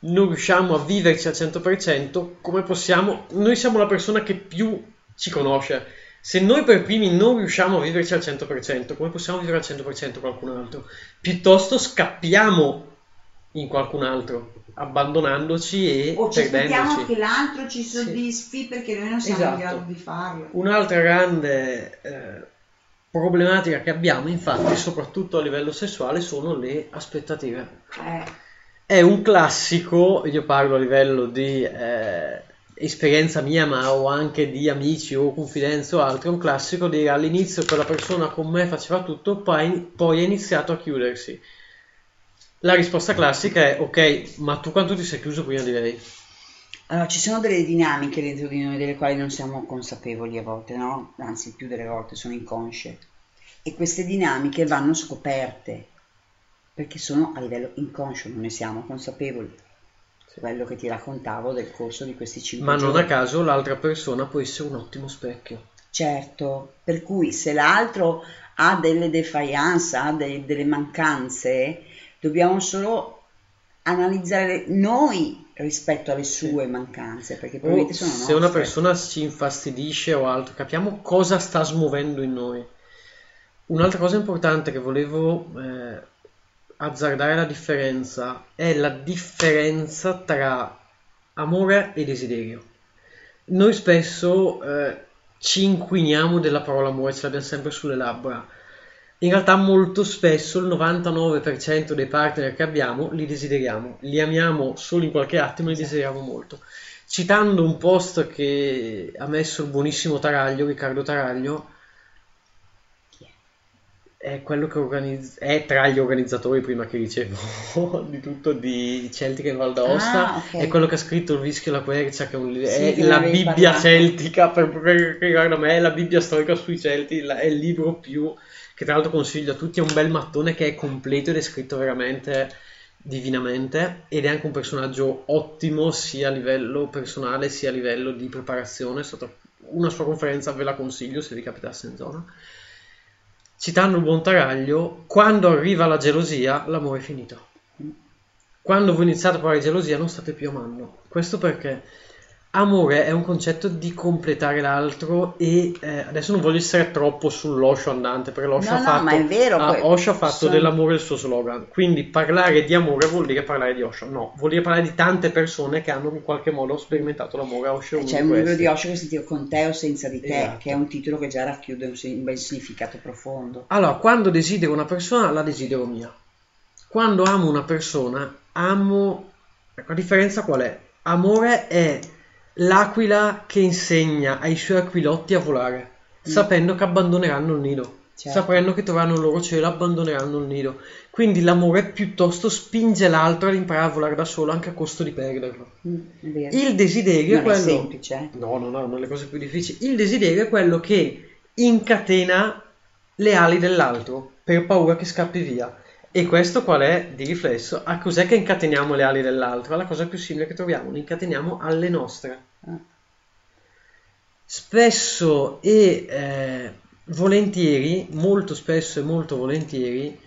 non riusciamo a viverci al 100%, come possiamo? Noi siamo la persona che più ci conosce. Se noi per primi non riusciamo a viverci al 100%, come possiamo vivere al 100% qualcun altro? Piuttosto scappiamo in qualcun altro, abbandonandoci e O ci perdendoci. che l'altro ci soddisfi perché noi non siamo Esatto. in grado di farlo. Un'altra grande eh, problematica che abbiamo, infatti, soprattutto a livello sessuale, sono le aspettative. Eh, È un classico, io parlo a livello di eh, esperienza mia, ma o anche di amici o confidenze o altro, è un classico dire all'inizio quella persona con me faceva tutto, poi, poi ha iniziato a chiudersi. La risposta classica è ok, ma tu quanto ti sei chiuso prima di lei? Allora, ci sono delle dinamiche dentro di noi delle quali non siamo consapevoli a volte, no? Anzi, più delle volte sono inconsce. E queste dinamiche vanno scoperte perché sono a livello inconscio, non ne siamo consapevoli. Quello che ti raccontavo del corso di questi cinque Ma non giorni. a caso l'altra persona può essere un ottimo specchio. Certo, per cui se l'altro ha delle defiance, ha de- delle mancanze, dobbiamo solo analizzare noi rispetto alle sue mancanze, perché probabilmente sono se una nostre. persona ci infastidisce o altro, capiamo cosa sta smuovendo in noi. Un'altra cosa importante che volevo eh, azzardare la differenza è la differenza tra amore e desiderio. Noi spesso eh, ci inquiniamo della parola amore, ce l'abbiamo sempre sulle labbra. In realtà molto spesso il 99% dei partner che abbiamo li desideriamo, li amiamo solo in qualche attimo, li desideriamo molto. Citando un post che ha messo il buonissimo Taraglio, Riccardo Taraglio, è quello che organizza, è tra gli organizzatori prima che dicevo <laughs> di tutto di Celtica in Val d'Aosta, Ah, ok. è quello che ha scritto Il Vischio e la Quercia, che è, un Sì, è la Bibbia parlato. celtica, per, per- che riguarda me, è la Bibbia storica sui Celti, è il libro più, che tra l'altro consiglio a tutti, è un bel mattone che è completo ed è scritto veramente divinamente ed è anche un personaggio ottimo sia a livello personale sia a livello di preparazione, è stata una sua conferenza, ve la consiglio se vi capitasse in zona. Citando il buon Taraglio, quando arriva la gelosia, l'amore è finito. Quando voi iniziate a di gelosia, non state più amando. Questo perché amore è un concetto di completare l'altro e eh, adesso non voglio essere troppo sull'Osho andante, perché l'Osho No, ha no, fatto, ma è vero, ah, poi Osho ha fatto sono- dell'amore il suo slogan. Quindi parlare di amore vuol dire parlare di Osho. No, vuol dire parlare di tante persone che hanno in qualche modo sperimentato l'amore. Osho è uno C'è un libro di Osho che si intitola Con te o senza di te, Esatto. che è un titolo che già racchiude un, un bel significato profondo. Allora, quando desidero una persona, la desidero mia. Quando amo una persona, amo... Ecco, la differenza qual è? Amore è l'aquila che insegna ai suoi aquilotti a volare, sapendo che abbandoneranno il nido. Certo. Sapendo che troveranno il loro cielo, abbandoneranno il nido. Quindi l'amore piuttosto spinge l'altro ad imparare a volare da solo anche a costo di perderlo. Mm. Il desiderio non è quello... è semplice, eh? No, no, no, non le cose più difficili. Il desiderio è quello che incatena le ali dell'altro per paura che scappi via. E questo qual è di riflesso? A cos'è che incateniamo le ali dell'altro? Alla cosa più simile che troviamo, le incateniamo alle nostre. Ah. Spesso e eh, volentieri, molto spesso e molto volentieri,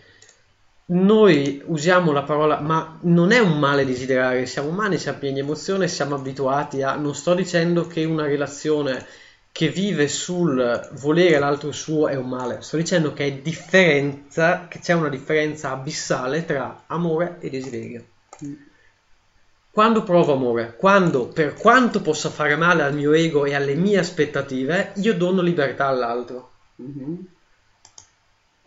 noi usiamo la parola, ma non è un male desiderare, siamo umani, siamo pieni di emozione, siamo abituati a... Non sto dicendo che una relazione che vive sul volere l'altro suo è un male, sto dicendo che è differenza, che c'è una differenza abissale tra amore e desiderio. Quando provo amore, quando per quanto possa fare male al mio ego e alle mie aspettative, io dono libertà all'altro. Mhm.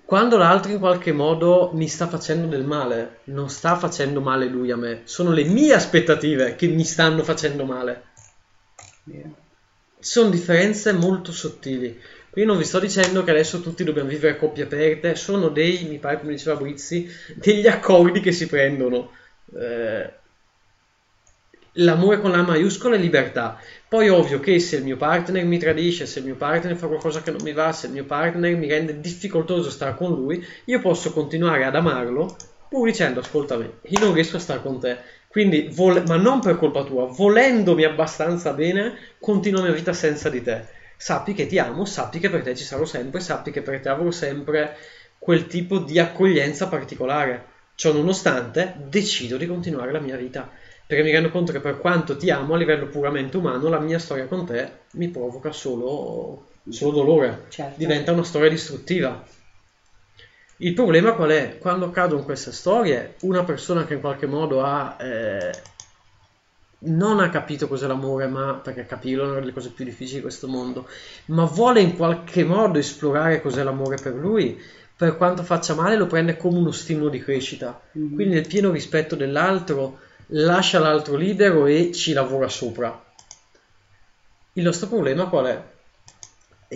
Quando l'altro in qualche modo mi sta facendo del male, non sta facendo male lui a me, sono le mie aspettative che mi stanno facendo male. Vero. Sono differenze molto sottili. Qui non vi sto dicendo che adesso tutti dobbiamo vivere coppie aperte, sono dei, mi pare come diceva Brizzi, degli accordi che si prendono. Eh, l'amore con la maiuscola è libertà. Poi ovvio che se il mio partner mi tradisce, se il mio partner fa qualcosa che non mi va, se il mio partner mi rende difficoltoso stare con lui, io posso continuare ad amarlo pur dicendo ascolta me, io non riesco a stare con te. Quindi, vol- ma non per colpa tua, volendomi abbastanza bene, continuo la mia vita senza di te. Sappi che ti amo, sappi che per te ci sarò sempre, sappi che per te avrò sempre quel tipo di accoglienza particolare. Ciò nonostante, decido di continuare la mia vita perché mi rendo conto che per quanto ti amo a livello puramente umano, la mia storia con te mi provoca solo, solo dolore, Certo. diventa una storia distruttiva. Il problema qual è? Quando accadono queste storie, una persona che in qualche modo ha, eh, non ha capito cos'è l'amore, ma perché capirlo è una delle cose più difficili di questo mondo, ma vuole in qualche modo esplorare cos'è l'amore per lui, per quanto faccia male lo prende come uno stimolo di crescita. Mhm. Quindi nel pieno rispetto dell'altro lascia l'altro libero e ci lavora sopra. Il nostro problema qual è?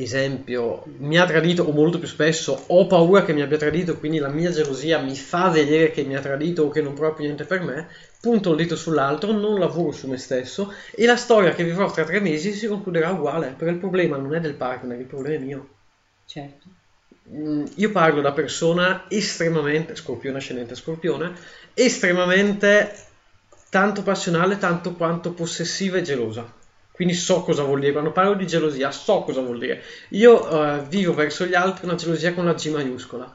Esempio, mi ha tradito o molto più spesso ho paura che mi abbia tradito, quindi la mia gelosia mi fa vedere che mi ha tradito o che non prova più niente per me, punto il dito sull'altro, non lavoro su me stesso e la storia che vivrò tra tre mesi si concluderà uguale, perché il problema non è del partner, il problema è mio. Certo. Mm, Io parlo da persona estremamente, scorpione ascendente scorpione, estremamente tanto passionale, tanto quanto possessiva e gelosa. Quindi so cosa vuol dire, quando parlo di gelosia so cosa vuol dire. Io eh, vivo verso gli altri una gelosia con la G maiuscola.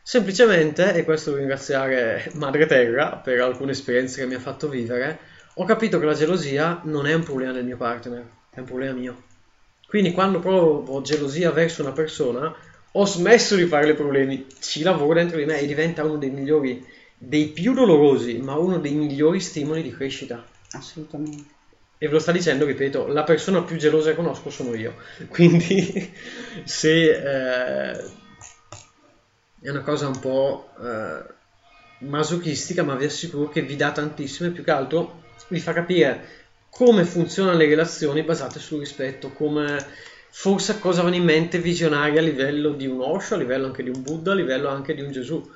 Semplicemente, e questo ringraziare Madre Terra per alcune esperienze che mi ha fatto vivere, ho capito che la gelosia non è un problema del mio partner, è un problema mio. Quindi quando provo gelosia verso una persona, ho smesso di fare i problemi, ci lavoro dentro di me e diventa uno dei migliori, dei più dolorosi, ma uno dei migliori stimoli di crescita. Assolutamente. E ve lo sta dicendo, ripeto, la persona più gelosa che conosco sono io. Quindi <laughs> se eh, è una cosa un po' eh, masochistica, ma vi assicuro che vi dà tantissimo e più che altro vi fa capire come funzionano le relazioni basate sul rispetto, come forse cosa vanno in mente visionari a livello di un Osho, a livello anche di un Buddha, a livello anche di un Gesù.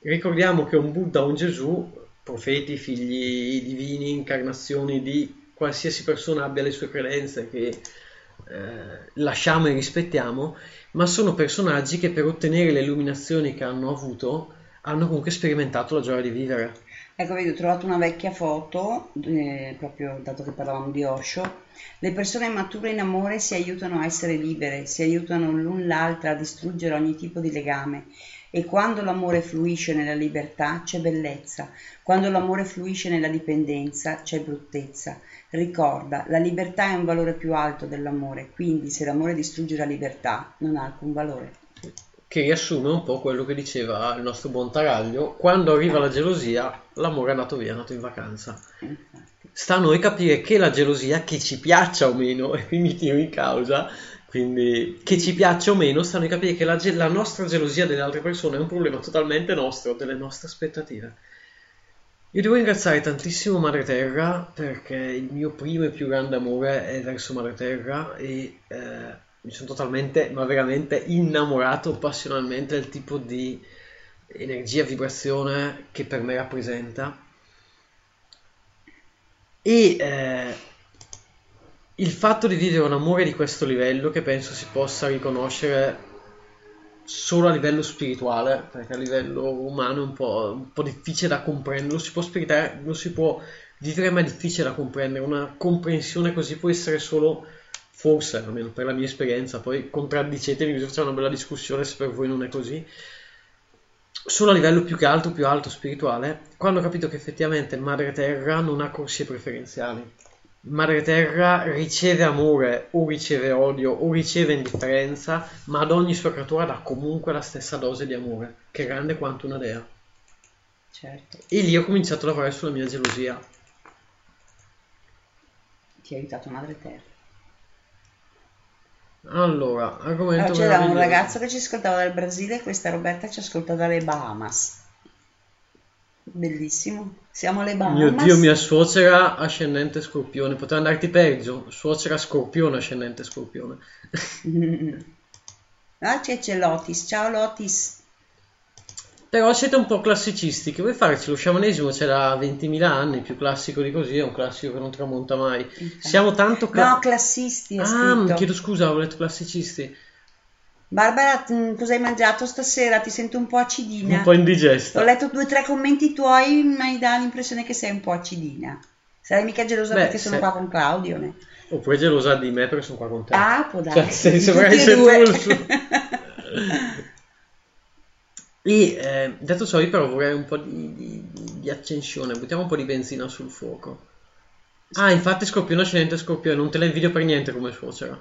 Ricordiamo che un Buddha o un Gesù, profeti, figli divini, incarnazioni di qualsiasi persona abbia le sue credenze che eh, lasciamo e rispettiamo, ma sono personaggi che per ottenere le illuminazioni che hanno avuto hanno comunque sperimentato la gioia di vivere. Ecco, vedi, ho trovato una vecchia foto, eh, proprio dato che parlavamo di Osho. Le persone mature in amore si aiutano a essere libere, si aiutano l'un l'altra a distruggere ogni tipo di legame. E quando l'amore fluisce nella libertà c'è bellezza, quando l'amore fluisce nella dipendenza c'è bruttezza. Ricorda, la libertà è un valore più alto dell'amore, quindi se l'amore distrugge la libertà non ha alcun valore. Che riassume un po' quello che diceva il nostro buon Taraglio, quando arriva la gelosia, l'amore è andato via, è andato in vacanza. Sta a noi capire che la gelosia, che ci piaccia o meno, e qui mi tiro in causa, quindi che ci piaccia o meno, sta a noi capire che la, la nostra gelosia delle altre persone è un problema totalmente nostro, delle nostre aspettative. Io devo ringraziare tantissimo Madre Terra perché il mio primo e più grande amore è verso Madre Terra e eh, mi sono totalmente, ma veramente innamorato passionalmente del tipo di energia, vibrazione che per me rappresenta. E eh, il fatto di vivere un amore di questo livello, che penso si possa riconoscere solo a livello spirituale, perché a livello umano è un po', un po' difficile da comprendere, lo si può spiegare, lo si può vivere, ma è difficile da comprendere. Una comprensione così può essere solo, forse, almeno per la mia esperienza, poi contraddicetemi, così facciamo una bella discussione se per voi non è così. Solo a livello più che altro, più alto spirituale, quando ho capito che effettivamente Madre Terra non ha corsie preferenziali. Madre Terra riceve amore o riceve odio o riceve indifferenza, ma ad ogni sua creatura dà comunque la stessa dose di amore, che è grande quanto una dea. Certo, E lì ho cominciato a lavorare sulla mia gelosia. ti ha aiutato Madre Terra. Allora, argomento Allora, c'era un ragazzo che ci ascoltava dal Brasile e questa Roberta ci ascolta dalle Bahamas. Bellissimo. Siamo alle Bahamas. Mio Dio, mia suocera ascendente scorpione. Poteva andarti peggio. Suocera scorpione ascendente scorpione. <laughs> Ah, c'è, c'è Lotis. Ciao Lotis. Però siete un po' classicisti, che vuoi farci? Lo sciamanesimo c'è da 20.000 anni, più classico di così, è un classico che non tramonta mai. Siamo tanto... cla- No, classisti ah, chiedo scusa, ho letto classicisti. Barbara, mm, cosa hai mangiato stasera? Ti sento un po' acidina. Un po' indigesta. Ho letto due o tre commenti tuoi, mi dà l'impressione che sei un po' acidina. Sarai mica gelosa Beh, perché sono se- qua con Claudio, ne? Oppure gelosa di me perché sono qua con te. Ah, può Cioè, darsi. Di sembra e essere due. tu il suo- E <laughs> eh, detto ciò, io però vorrei un po' di, di- di accensione, buttiamo un po' di benzina sul fuoco. Ah, infatti Scorpione ascendente Scorpione, non te la invidio per niente come suocera.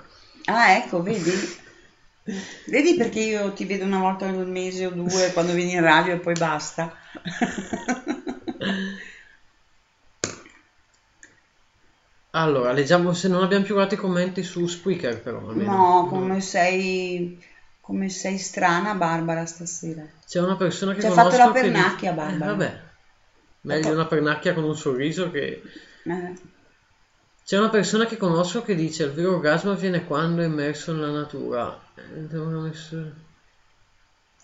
Ah, ecco, vedi? Vedi perché io ti vedo una volta al mese o due quando vieni in radio e poi basta. Allora, leggiamo se non abbiamo più guardato i commenti su Spreaker però, almeno. No, come sei, come sei strana Barbara stasera. C'è una persona che Ci ha fatto la che pernacchia, Eh, Barbara. vabbè, meglio una pernacchia con un sorriso che... Eh, C'è una persona che conosco che dice il vero orgasmo avviene quando è immerso nella natura. Eh,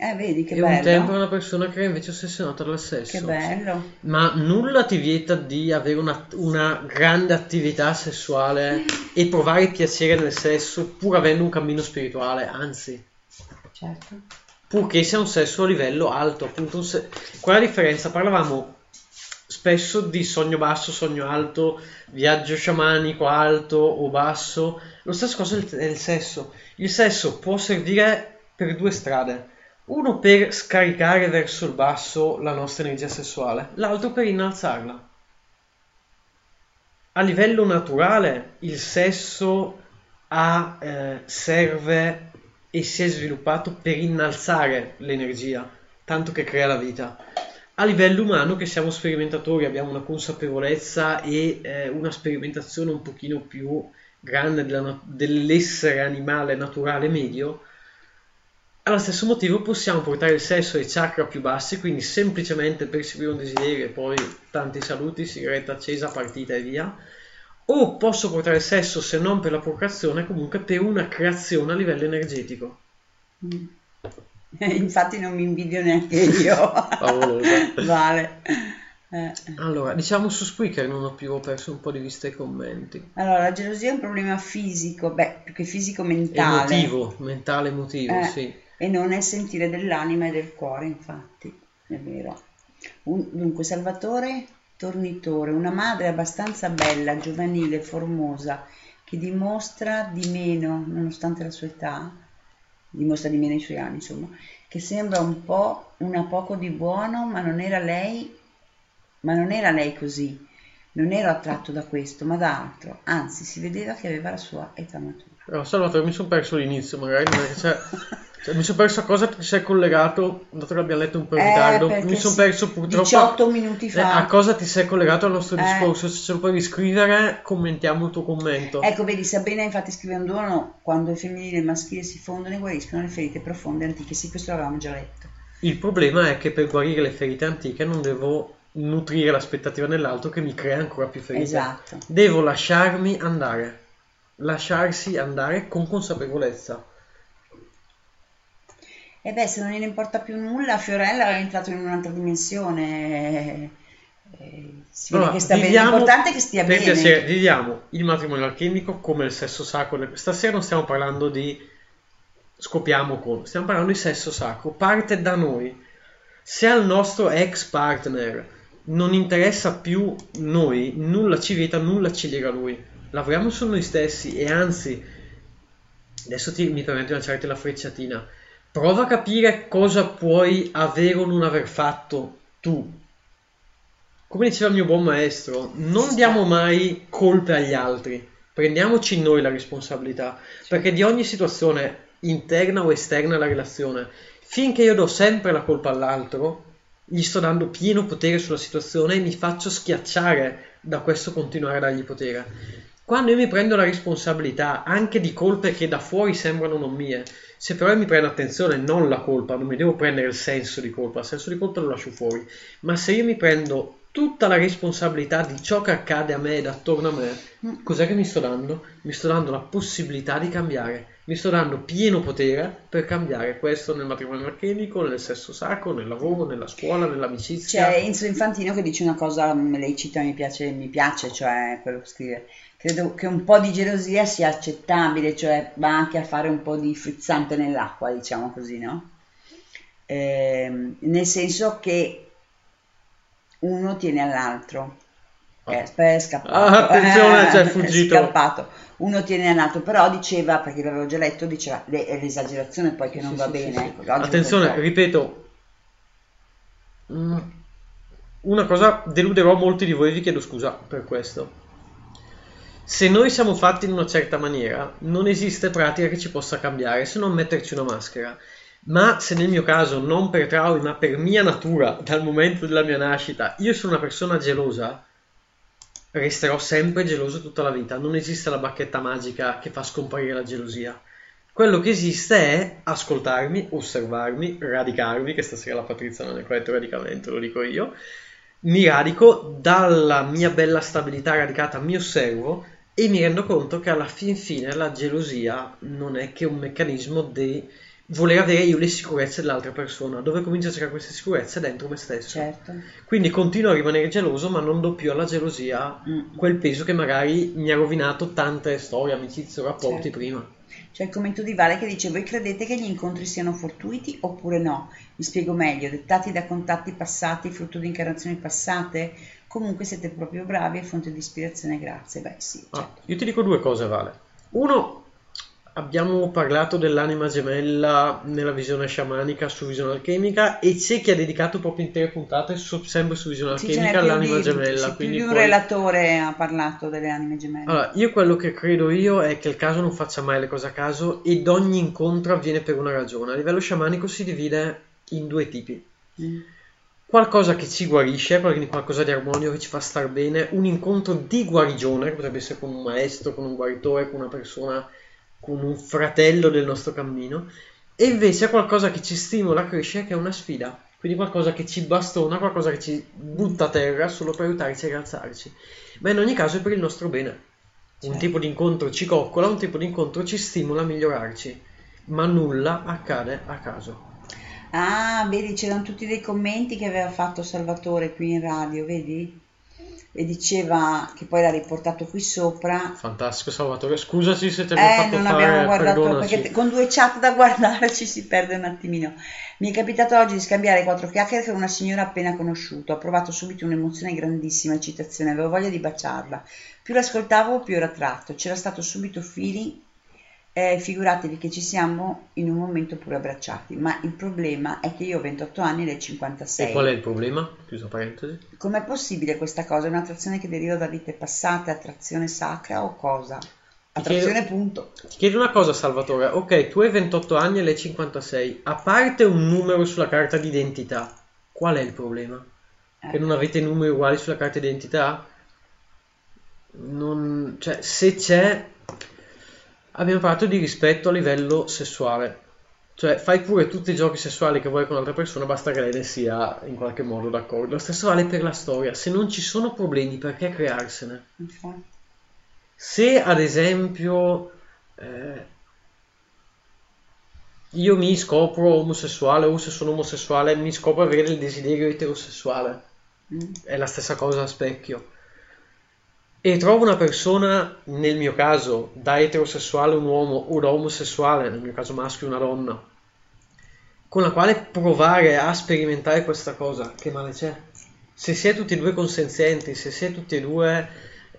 eh, vedi che e un tempo bello. una persona che era invece ossessionata dal sesso. Che bello. Ma nulla ti vieta di avere una, una grande attività sessuale e provare piacere nel sesso pur avendo un cammino spirituale, anzi, Certo. purché sia un sesso a livello alto, appunto. un se- Qual è la differenza? Parlavamo spesso di sogno basso, sogno alto, viaggio sciamanico alto o basso. Lo stesso cosa è il- sesso. Il sesso può servire per due strade. Uno per scaricare verso il basso la nostra energia sessuale, l'altro per innalzarla. A livello naturale il sesso ha, eh, serve e si è sviluppato per innalzare l'energia, tanto che crea la vita. A livello umano, che siamo sperimentatori, abbiamo una consapevolezza e eh, una sperimentazione un pochino più grande della dell'essere animale naturale medio, allo stesso motivo possiamo portare il sesso ai chakra più bassi, quindi semplicemente perseguire un desiderio e poi tanti saluti, sigaretta accesa, partita e via. O posso portare il sesso, se non per la procreazione, comunque per una creazione a livello energetico. Mm. <laughs> Infatti non mi invidio neanche <laughs> io. Vale. Eh. Allora, diciamo su Spreaker non ho più ho perso un po' di vista i commenti. Allora, la gelosia è un problema fisico, beh, più che fisico mentale. Emotivo, mentale emotivo, Eh, sì. E non è sentire dell'anima e del cuore, infatti, è vero. Un- dunque, Salvatore Tornitore, una madre abbastanza bella, giovanile, formosa, che dimostra di meno, nonostante la sua età, dimostra di meno i suoi anni, insomma, che sembra un po' una poco di buono, ma non era lei, ma non era lei così. Non ero attratto da questo, ma da altro. Anzi, si vedeva che aveva la sua età matura. Però Salvatore mi sono perso l'inizio, magari perché c'è- cioè, mi sono perso a cosa ti sei collegato, dato che abbiamo letto un po' in Eh, ritardo, mi sono perso purtroppo 18 minuti eh, fa. a cosa ti sei collegato al nostro Eh. discorso, se ce lo puoi riscrivere commentiamo il tuo commento. Ecco, vedi, Sabrina infatti scrive un dono quando il femminile e il maschile si fondono e guariscono le ferite profonde antiche. Sì, questo l'avevamo già letto. Il problema è che per guarire le ferite antiche non devo nutrire l'aspettativa nell'altro che mi crea ancora più ferite. Esatto. Devo lasciarmi andare, lasciarsi andare con consapevolezza. E beh, se non gliene importa più nulla, Fiorella è entrato in un'altra dimensione. eh, si vede Allora, che sta bene. viviamo- L'importante è che stia bene. piacere, viviamo il matrimonio alchemico come il sesso sacro. Stasera non stiamo parlando di scopiamo con, stiamo parlando di sesso sacro. Parte da noi. Se al nostro ex partner non interessa più noi, nulla ci vieta, nulla ci lega lui. Lavoriamo su noi stessi e anzi, adesso ti, mi permetto di lanciarti la frecciatina. Prova a capire cosa puoi avere o non aver fatto tu. Come diceva il mio buon maestro, non diamo mai colpe agli altri, prendiamoci noi la responsabilità, perché di ogni situazione interna o esterna alla relazione, finché io do sempre la colpa all'altro, gli sto dando pieno potere sulla situazione e mi faccio schiacciare da questo continuare a dargli potere. Quando io mi prendo la responsabilità anche di colpe che da fuori sembrano non mie, se però io mi prendo attenzione, non la colpa, non mi devo prendere il senso di colpa, il senso di colpa lo lascio fuori, ma se io mi prendo tutta la responsabilità di ciò che accade a me ed attorno a me, cos'è che mi sto dando? Mi sto dando la possibilità di cambiare, mi sto dando pieno potere per cambiare questo nel matrimonio alchemico, nel sesso sacro, nel lavoro, nella scuola, nell'amicizia. C'è Enzo Infantino che dice una cosa, mm, lei cita, mi piace, mi piace, cioè quello che scrive. Credo che un po' di gelosia sia accettabile, cioè va anche a fare un po' di frizzante nell'acqua, diciamo così, no? Ehm, nel senso che uno tiene all'altro. Eh, aspetta, è scappato. Ah, attenzione, c'è <laughs> Eh, fuggito. È scappato. Uno tiene all'altro, però diceva, perché l'avevo già letto, diceva, le- è l'esagerazione poi che non va bene. ecco, oggi Attenzione, purtroppo- ripeto, mm, una cosa, deluderò molti di voi, vi chiedo scusa per questo. Se noi siamo fatti in una certa maniera, non esiste pratica che ci possa cambiare se non metterci una maschera. Ma se nel mio caso, non per traumi, ma per mia natura, dal momento della mia nascita, io sono una persona gelosa, resterò sempre geloso tutta la vita. Non esiste la bacchetta magica che fa scomparire la gelosia. Quello che esiste è ascoltarmi, osservarmi, radicarmi, che stasera la Patrizia non è corretto radicamento, lo dico io. Mi radico, dalla mia bella stabilità radicata mi osservo e mi rendo conto che alla fin fine la gelosia non è che un meccanismo di voler avere io le sicurezze dell'altra persona. Dove comincio a cercare queste sicurezze? Dentro me stesso. Certo. Quindi continuo a rimanere geloso, ma non do più alla gelosia Mm. quel peso che magari mi ha rovinato tante storie, amicizie rapporti Certo. prima. C'è il commento di Vale che dice: Voi credete che gli incontri siano fortuiti oppure no? Mi spiego meglio: dettati da contatti passati, frutto di incarnazioni passate? Comunque siete proprio bravi e fonte di ispirazione, grazie. Beh, sì. Ah, io ti dico due cose, Vale. Uno, abbiamo parlato dell'anima gemella nella visione sciamanica su visione alchemica e c'è chi ha dedicato proprio intere puntate su- sempre su visione Sì, alchemica più all'anima di, gemella. sì, più quindi di un poi- relatore ha parlato delle anime gemelle. Allora, io quello che credo io è che il caso non faccia mai le cose a caso ed ogni incontro avviene per una ragione. A livello sciamanico si divide in due tipi. Mm. Qualcosa che ci guarisce, quindi qualcosa di armonico che ci fa star bene, un incontro di guarigione, che potrebbe essere con un maestro, con un guaritore, con una persona, con un fratello del nostro cammino, e invece qualcosa che ci stimola a crescere, che è una sfida. Quindi qualcosa che ci bastona, qualcosa che ci butta a terra solo per aiutarci a rialzarci. Ma in ogni caso è per il nostro bene. Un Certo. tipo di incontro ci coccola, un tipo di incontro ci stimola a migliorarci, ma nulla accade a caso. Ah, vedi, c'erano tutti dei commenti che aveva fatto Salvatore qui in radio, vedi? E diceva che poi l'ha riportato qui sopra. Fantastico Salvatore, scusaci se ti abbiamo Eh, fatto non fare, abbiamo guardato perdonaci. perché con due chat da guardare <laughs> ci si perde un attimino. Mi è capitato oggi di scambiare quattro chiacchiere con una signora appena conosciuta. Ho provato subito un'emozione grandissima, eccitazione, avevo voglia di baciarla. Più l'ascoltavo, più ero attratto. C'era stato subito feeling. Eh, figuratevi che ci siamo in un momento pure abbracciati, ma il problema è che io ho 28 anni e lei 56. E qual è il problema? Chiusa parentesi. Com'è possibile questa cosa? È un'attrazione che deriva da vite passate, attrazione sacra o cosa? Attrazione chiedo- punto. Ti chiedo una cosa Salvatore, ok, tu hai 28 anni e lei 56, a parte un numero sulla carta d'identità, qual è il problema? Che Eh. non avete numeri uguali sulla carta d'identità? Non, cioè, se c'è, abbiamo parlato di rispetto a livello sessuale. Cioè, fai pure tutti i giochi sessuali che vuoi con un'altra persona, basta che lei ne sia in qualche modo d'accordo. Lo stesso vale per la storia. Se non ci sono problemi, perché crearsene? Infatti. Se ad esempio eh, io mi scopro omosessuale o se sono omosessuale mi scopro avere il desiderio eterosessuale, Mm. è la stessa cosa a specchio. E trovo una persona, nel mio caso, da eterosessuale un uomo o da omosessuale, nel mio caso maschio una donna, con la quale provare a sperimentare questa cosa, che male c'è? Se si è tutti e due consenzienti, se si è tutti e due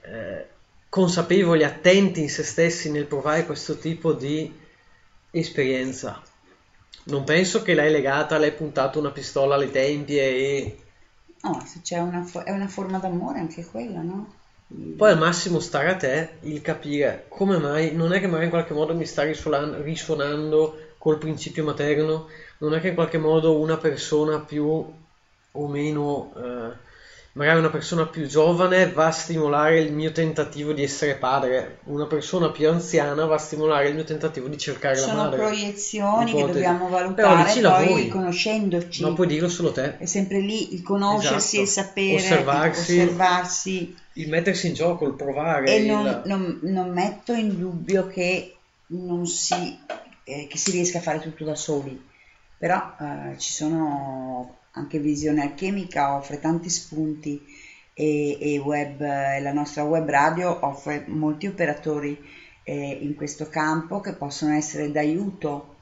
eh, consapevoli, attenti in se stessi nel provare questo tipo di esperienza. Non penso che l'hai legata, l'hai puntato una pistola alle tempie e No, se c'è fo- è una forma d'amore anche quella, no? Poi al massimo stare a te il capire come mai non è che magari in qualche modo mi sta risuonan- risuonando col principio materno, non è che in qualche modo una persona più o meno, eh, magari una persona più giovane va a stimolare il mio tentativo di essere padre, una persona più anziana va a stimolare il mio tentativo di cercare la Sono madre. proiezioni che dobbiamo Però valutare, ci poi lavori. conoscendoci. Ma puoi dirlo solo te. È sempre lì il conoscersi, Esatto. il sapere, Osservarsi. il osservarsi. Il mettersi in gioco, il provare, E il- non, non- non metto in dubbio che non si, eh, che si riesca a fare tutto da soli, però eh, ci sono anche Visione Alchemica offre tanti spunti e, e web, la nostra web radio offre molti operatori eh, in questo campo che possono essere d'aiuto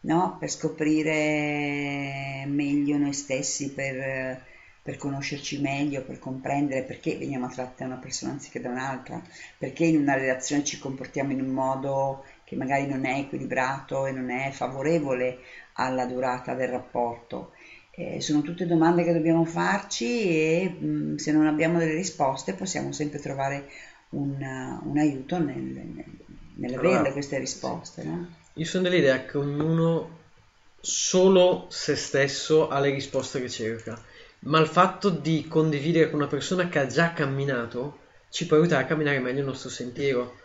no? per scoprire meglio noi stessi, per, per conoscerci meglio, per comprendere perché veniamo attratti da una persona anziché da un'altra, perché in una relazione ci comportiamo in un modo che magari non è equilibrato e non è favorevole alla durata del rapporto. Eh, sono tutte domande che dobbiamo farci e mh, se non abbiamo delle risposte possiamo sempre trovare un, un aiuto nel, nel, nell'averle Allora, queste risposte. No? Io sono dell'idea che ognuno solo se stesso ha le risposte che cerca, ma il fatto di condividere con una persona che ha già camminato ci può aiutare a camminare meglio il nostro sentiero.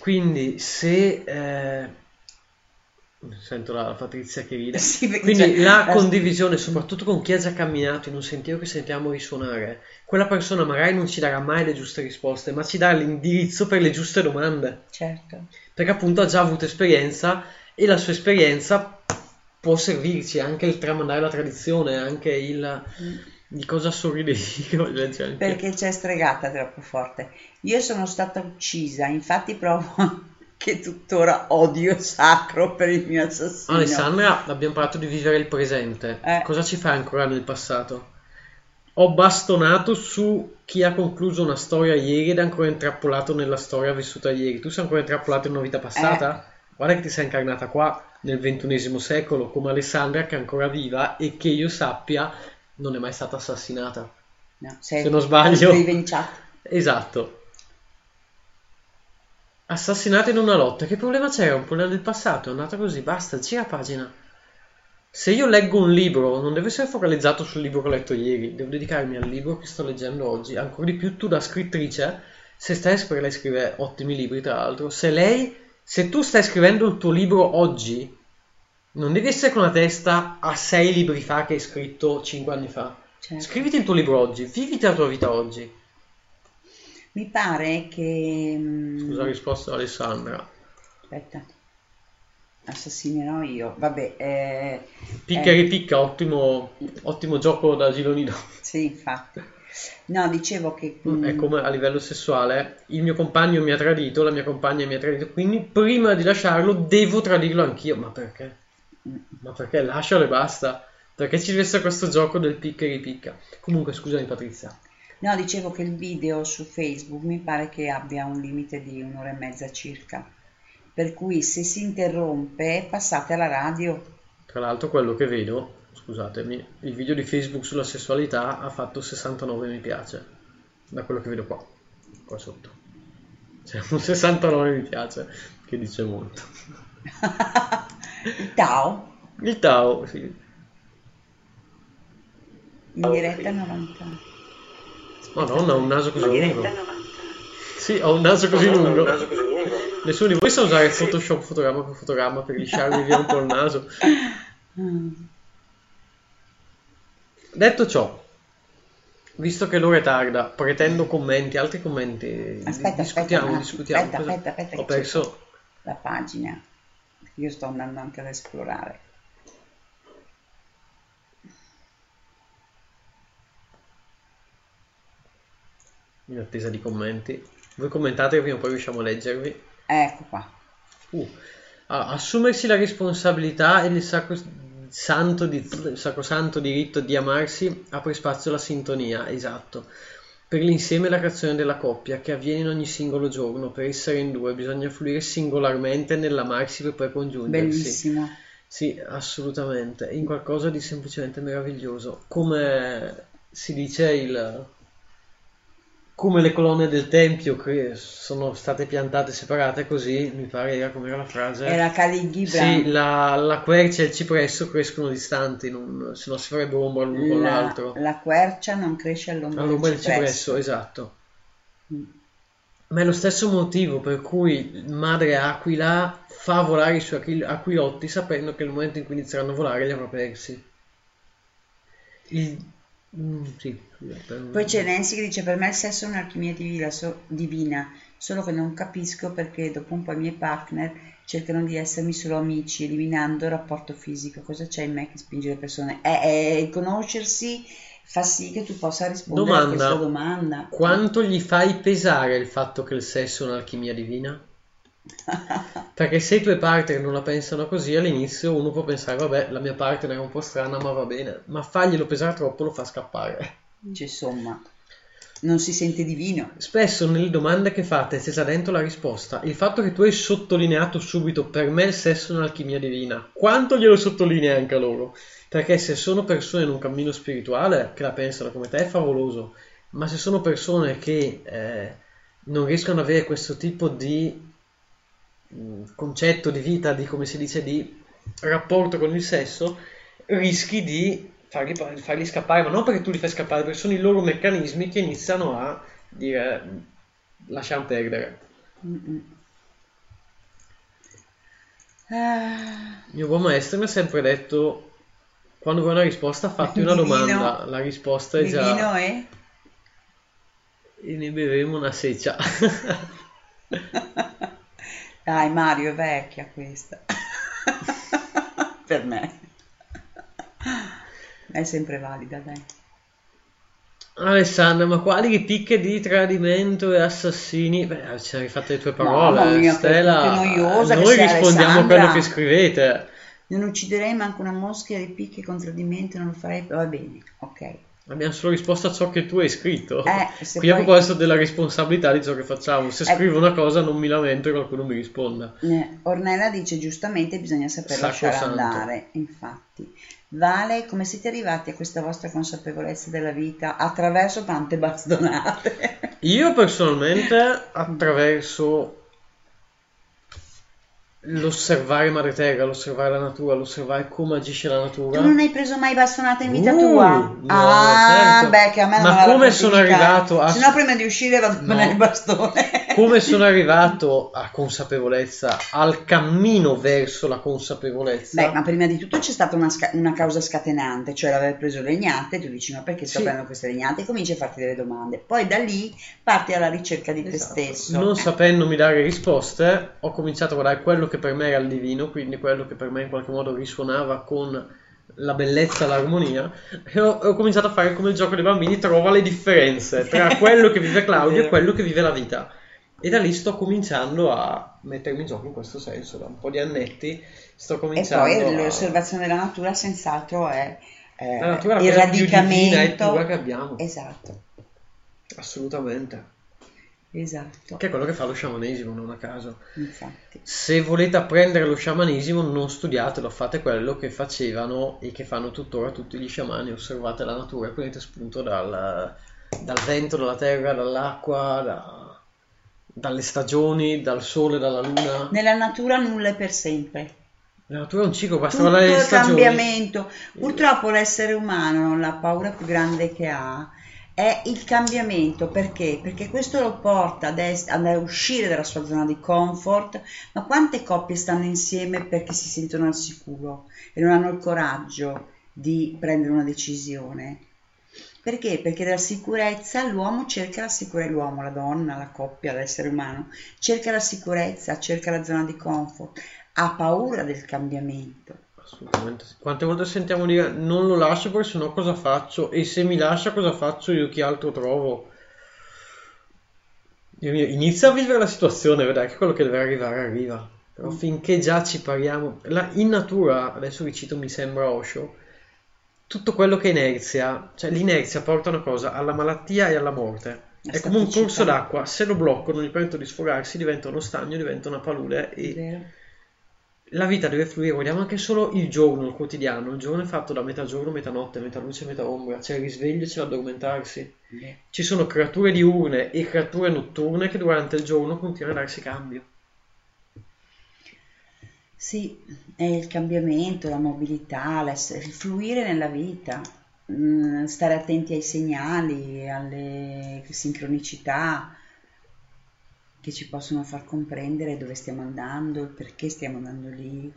Quindi se eh, sento la, la Patrizia che ride, <laughs> Sì, quindi c'è- la condivisione, soprattutto con chi ha già camminato in un sentiero che sentiamo risuonare, quella persona magari non ci darà mai le giuste risposte, ma ci dà l'indirizzo per le giuste domande Certo. perché appunto ha già avuto esperienza e la sua esperienza può servirci anche il tramandare la tradizione, anche il di cosa sorridevi <laughs> che voglio leggere anche. Perché c'è stregata troppo forte. Io sono stata uccisa, infatti provo che tuttora odio sacro per il mio assassino. Alessandra, abbiamo parlato di vivere il presente. Eh. Cosa ci fa ancora nel passato? Ho bastonato su chi ha concluso una storia ieri ed è ancora intrappolato nella storia vissuta ieri. Tu sei ancora intrappolato in una vita passata? Guarda che ti sei incarnata qua nel ventunesimo secolo come Alessandra che è ancora viva e che io sappia non è mai stata assassinata. No, Se non sbaglio. Esatto. Assassinata in una lotta. Che problema c'era? Un problema del passato. È andata così. Basta, gira pagina. Se io leggo un libro, non deve essere focalizzato sul libro che ho letto ieri. Devo dedicarmi al libro che sto leggendo oggi. Ancora di più tu da scrittrice, se stai perché lei scrive ottimi libri, tra l'altro. Se lei, se tu stai scrivendo il tuo libro oggi, non devi essere con la testa a sei libri fa che hai scritto cinque anni fa. Certo. Scriviti il tuo libro oggi, viviti la tua vita oggi. Mi pare che... mm, Scusa, ha risposto Alessandra. Aspetta. Assassinerò io. Vabbè. Eh, Picca e eh, ripicca, ottimo, ottimo gioco da Gilonino. Sì, infatti. No, dicevo che... mm, È come a livello sessuale, il mio compagno mi ha tradito, la mia compagna mi ha tradito, quindi prima di lasciarlo devo tradirlo anch'io. Ma perché? Ma perché? Lascialo e basta. Perché ci deve essere questo gioco del picca e ripicca. Comunque, scusami Patrizia. No, dicevo che il video su Facebook mi pare che abbia un limite di un'ora e mezza circa. Per cui se si interrompe passate alla radio. Tra l'altro quello che vedo, scusatemi, il video di Facebook sulla sessualità ha fatto 69 mi piace. Da quello che vedo qua, qua sotto. C'è un 69 mi piace, che dice molto. Il Tao Il Tao, sì. in diretta 90. Madonna, ho un naso così lungo. diretta 90. Sì, ho un naso così lungo. Nessuno di voi sa usare Photoshop fotogramma per fotogramma per lisciarmi via un po' il naso. Detto ciò, visto che l'ora è tarda, pretendo commenti, altri commenti. Aspetta, discutiamo, aspetta, discutiamo. aspetta, Cosa- aspetta, aspetta, Ho perso. la pagina. Io sto andando anche ad esplorare. In attesa di commenti. Voi commentate che prima o poi riusciamo a leggervi. Ecco qua. Uh, ah, assumersi la responsabilità e il sacrosanto, di- il sacrosanto diritto di amarsi apre spazio alla sintonia, esatto. Per l'insieme e la creazione della coppia, che avviene in ogni singolo giorno, per essere in due bisogna fluire singolarmente nell'amarsi per poi congiungersi. Bellissimo. Sì, assolutamente, in qualcosa di semplicemente meraviglioso. Come si dice il... come le colonne del tempio che sono state piantate separate così, mi pare era come era la frase. Era Gibran. Sì, la, la quercia e il cipresso crescono distanti, non- se no si farebbe ombra l'uno con La, l'altro. la quercia non cresce all'ombra All'ombra del del cipresso, cipresso. esatto. Mm. Ma è lo stesso motivo per cui madre aquila fa volare i suoi aquil- aquilotti sapendo che nel momento in cui inizieranno a volare li avrà persi. Il... mm, sì, per- Poi c'è Nancy che dice per me il sesso è un'alchimia divina, so- divina, solo che non capisco perché dopo un po' i miei partner cercano di essermi solo amici, eliminando il rapporto fisico. Cosa c'è in me che spinge le persone? Eh, eh, conoscersi fa sì che tu possa rispondere a Domanda. questa domanda. Quanto gli fai pesare il fatto che il sesso è un'alchimia divina? Perché se i tuoi partner non la pensano così, all'inizio uno può pensare, vabbè, la mia partner è un po' strana, ma va bene. Ma farglielo pesare troppo lo fa scappare. Insomma, non si sente divino. Spesso nelle domande che fate c'è già dentro la risposta. Il fatto che tu hai sottolineato subito per me il sesso è un'alchimia divina. Quanto glielo sottolinei anche a loro? Perché se sono persone in un cammino spirituale che la pensano come te è favoloso, ma se sono persone che eh, non riescono ad avere questo tipo di concetto di vita, di come si dice, di rapporto con il sesso, rischi di farli, farli scappare, ma non perché tu li fai scappare, perché sono i loro meccanismi che iniziano a dire lasciamo perdere. Mm-mm. Mio buon maestro mi ha sempre detto, quando vuoi una risposta, fatti una Divino. domanda, la risposta è divino già... è? E ne bevremo una seccia. <laughs> <laughs> Dai, Mario, è vecchia questa. <laughs> per me. È sempre valida, dai. Alessandra, ma quali ripicche di tradimento e assassini? Beh, ci hai rifatto le tue parole, Mamma mia, Stella. noiosa Noi rispondiamo a quello che scrivete. Non ucciderei manco una mosca di picche con tradimento, non lo farei. Va bene, ok. Abbiamo solo risposto a ciò che tu hai scritto. Eh, se <laughs> Qui a poi- proposito della responsabilità di ciò che facciamo. Se Eh. scrivo una cosa non mi lamento e qualcuno mi risponda. Eh, Ornella dice giustamente bisogna saper Sacro lasciare santo. andare, infatti. Vale, come siete arrivati a questa vostra consapevolezza della vita attraverso tante bastonate? Io personalmente attraverso l'osservare madre terra, l'osservare la natura, l'osservare come agisce la natura. Tu non hai preso mai bastonate in vita Uh, tua? no, ah, certo. beh, che a me non Ma come sono arrivato a- Se no prima di uscire vado a No. prendere il bastone. Come sono arrivato a consapevolezza, al cammino verso la consapevolezza? Beh, ma prima di tutto c'è stata una, sca- una causa scatenante, cioè l'aver preso legnate, tu dici ma perché sto Sì. prendendo queste legnate? E cominci a farti delle domande. Poi da lì parti alla ricerca di Esatto. te stesso. Non Eh, sapendomi dare risposte, ho cominciato a guardare quello che per me era il divino, quindi quello che per me in qualche modo risuonava con la bellezza, l'armonia, e ho, ho cominciato a fare come il gioco dei bambini, trova le differenze tra <laughs> quello che vive Claudio e quello che vive la vita. E da lì sto cominciando a mettermi in gioco in questo senso, da un po' di annetti sto E cominciando poi a... l'osservazione della natura senz'altro è eh, La natura il cosa più divina e radicamento. che abbiamo. Esatto, Assolutamente. esatto, Che è quello che fa lo sciamanesimo, non a caso. infatti. Se volete apprendere lo sciamanesimo, non studiatelo, fate quello che facevano e che fanno tuttora tutti gli sciamani. Osservate la natura e prendete spunto dal, dal vento, dalla terra, dall'acqua, da- dalle stagioni, dal sole, dalla luna. Nella natura nulla è per sempre. La natura è un ciclo, basta Tutto guardare le il stagioni. cambiamento. Purtroppo l'essere umano, la paura più grande che ha è il cambiamento. Perché? Perché questo lo porta ad, es- ad uscire dalla sua zona di comfort. Ma quante coppie stanno insieme perché si sentono al sicuro e non hanno il coraggio di prendere una decisione? Perché? Perché dalla sicurezza l'uomo cerca la sicurezza, l'uomo, la donna, la coppia, l'essere umano, cerca la sicurezza, cerca la zona di comfort, ha paura del cambiamento. Assolutamente sì. Quante volte sentiamo dire non lo lascio perché sennò cosa faccio? E se mi lascia cosa faccio io? Chi altro trovo? Dio mio, inizia a vivere la situazione, vedrai che quello che deve arrivare arriva. Però finché già ci pariamo... la- in natura, adesso vi cito mi sembra Osho, tutto quello che è inerzia, cioè l'inerzia porta una cosa, alla malattia e alla morte. È come un corso d'acqua, se lo blocco non gli permetto di sfogarsi, diventa uno stagno, diventa una palude e la vita deve fluire, guardiamo anche solo il giorno, il quotidiano. Il giorno è fatto da metà giorno, metà notte, metà luce, metà ombra. C'è il risveglio e c'è l'addormentarsi. Ci sono creature diurne e creature notturne che durante il giorno continuano a darsi cambio. Sì, è il cambiamento, la mobilità, il fluire nella vita, mm, stare attenti ai segnali, alle sincronicità che ci possono far comprendere dove stiamo andando, perché stiamo andando lì.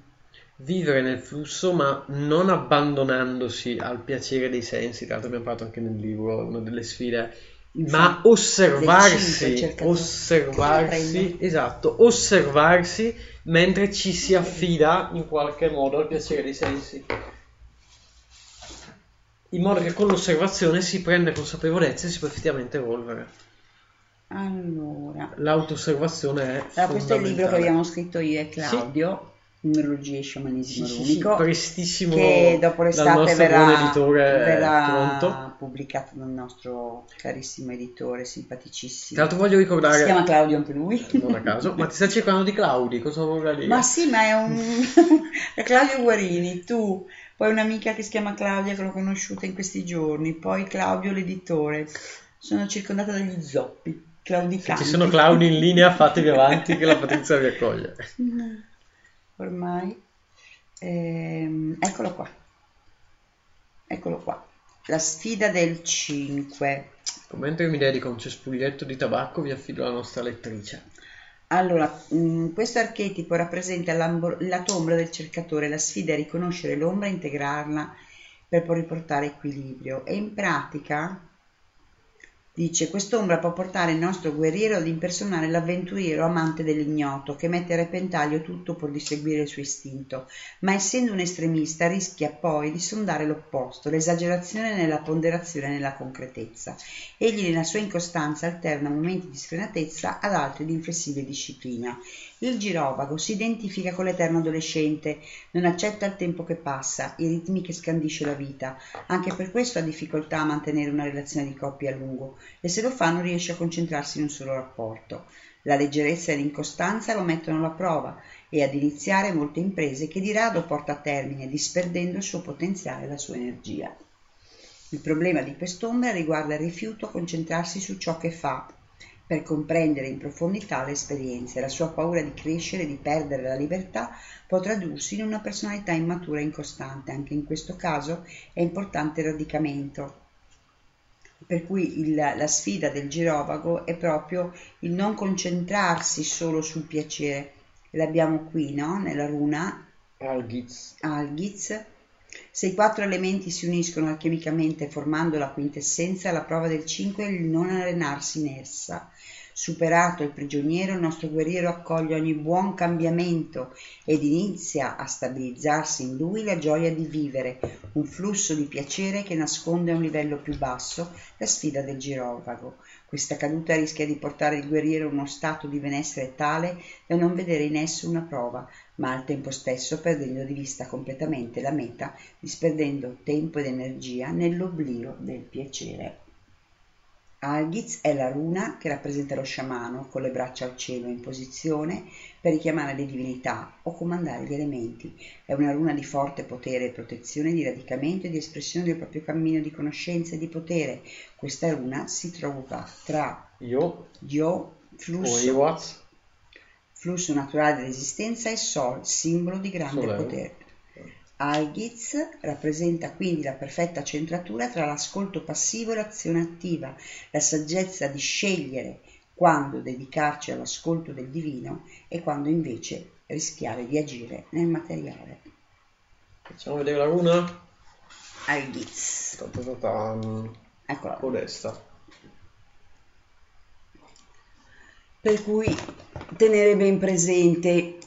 Vivere nel flusso, ma non abbandonandosi al piacere dei sensi. Tra l'altro abbiamo parlato anche nel libro, una delle sfide. Ma osservarsi, cinque, osservarsi, esatto, osservarsi mentre ci si affida in qualche modo al piacere dei sensi. In modo che con l'osservazione si prende consapevolezza e si può effettivamente evolvere. Allora, L'autosservazione è allora, questo è il libro che abbiamo scritto io e Claudio, Numerologia e Sciamanesimo Sì, sì, sì, prestissimo che dopo l'estate verrà, verrà pronto. Pubblicato dal nostro carissimo editore, simpaticissimo. Tra l'altro voglio ricordare, Si chiama Claudio anche lui. non a caso, ma ti stai cercando di Claudi, cosa vorrà dire? Ma sì, ma è un... <laughs> è Claudio Guarini, tu, poi un'amica che si chiama Claudia che l'ho conosciuta in questi giorni, poi Claudio l'editore. Sono circondata dagli zoppi, Se claudicanti. ci sono Claudi in linea, fatevi avanti che la Patrizia vi accoglie. Ormai. Ehm, eccolo qua. Eccolo qua. La sfida del 5. Mentre mi dedico a un cespuglietto di tabacco, vi affido la nostra lettrice. Allora, mh, questo archetipo rappresenta lato ombra del cercatore, la sfida è riconoscere l'ombra e integrarla per poi riportare equilibrio. E in pratica, dice, quest'ombra può portare il nostro guerriero ad impersonare l'avventuriero amante dell'ignoto, che mette a repentaglio tutto pur di seguire il suo istinto, ma essendo un estremista rischia poi di sondare l'opposto, l'esagerazione nella ponderazione e nella concretezza. Egli nella sua incostanza alterna momenti di sfrenatezza ad altri di inflessibile disciplina. Il girovago si identifica con l'eterno adolescente, non accetta il tempo che passa, i ritmi che scandisce la vita, anche per questo ha difficoltà a mantenere una relazione di coppia a lungo e se lo fa non riesce a concentrarsi in un solo rapporto. La leggerezza e l'incostanza lo mettono alla prova e ad iniziare molte imprese che di rado porta a termine, disperdendo il suo potenziale e la sua energia. Il problema di quest'ombra riguarda il rifiuto a concentrarsi su ciò che fa, per comprendere in profondità le esperienze. La sua paura di crescere e di perdere la libertà può tradursi in una personalità immatura e incostante. Anche in questo caso è importante il radicamento. Per cui il- la sfida del girovago è proprio il non concentrarsi solo sul piacere. L'abbiamo qui, no? Nella runa Algiz. Algiz. Se i quattro elementi si uniscono alchemicamente formando la quintessenza, la prova del 5 è il non arenarsi in essa. Superato il prigioniero, il nostro guerriero accoglie ogni buon cambiamento ed inizia a stabilizzarsi in lui la gioia di vivere, un flusso di piacere che nasconde a un livello più basso la sfida del girovago. Questa caduta rischia di portare il guerriero a uno stato di benessere tale da non vedere in esso una prova, ma al tempo stesso perdendo di vista completamente la meta, disperdendo tempo ed energia nell'oblio del piacere. Algiz è la runa che rappresenta lo sciamano con le braccia al cielo in posizione per richiamare le divinità o comandare gli elementi. È una runa di forte potere e protezione, di radicamento e di espressione del proprio cammino di conoscenza e di potere. Questa runa si trova tra Io, Dio, o flusso, flusso naturale dell'esistenza e Sol, simbolo di grande Soleil. potere. Algiz rappresenta quindi la perfetta centratura tra l'ascolto passivo e l'azione attiva, la saggezza di scegliere quando dedicarci all'ascolto del divino e quando invece rischiare di agire nel materiale. facciamo vedere la runa? Algiz. Eccola. Modesta. Per cui tenere ben presente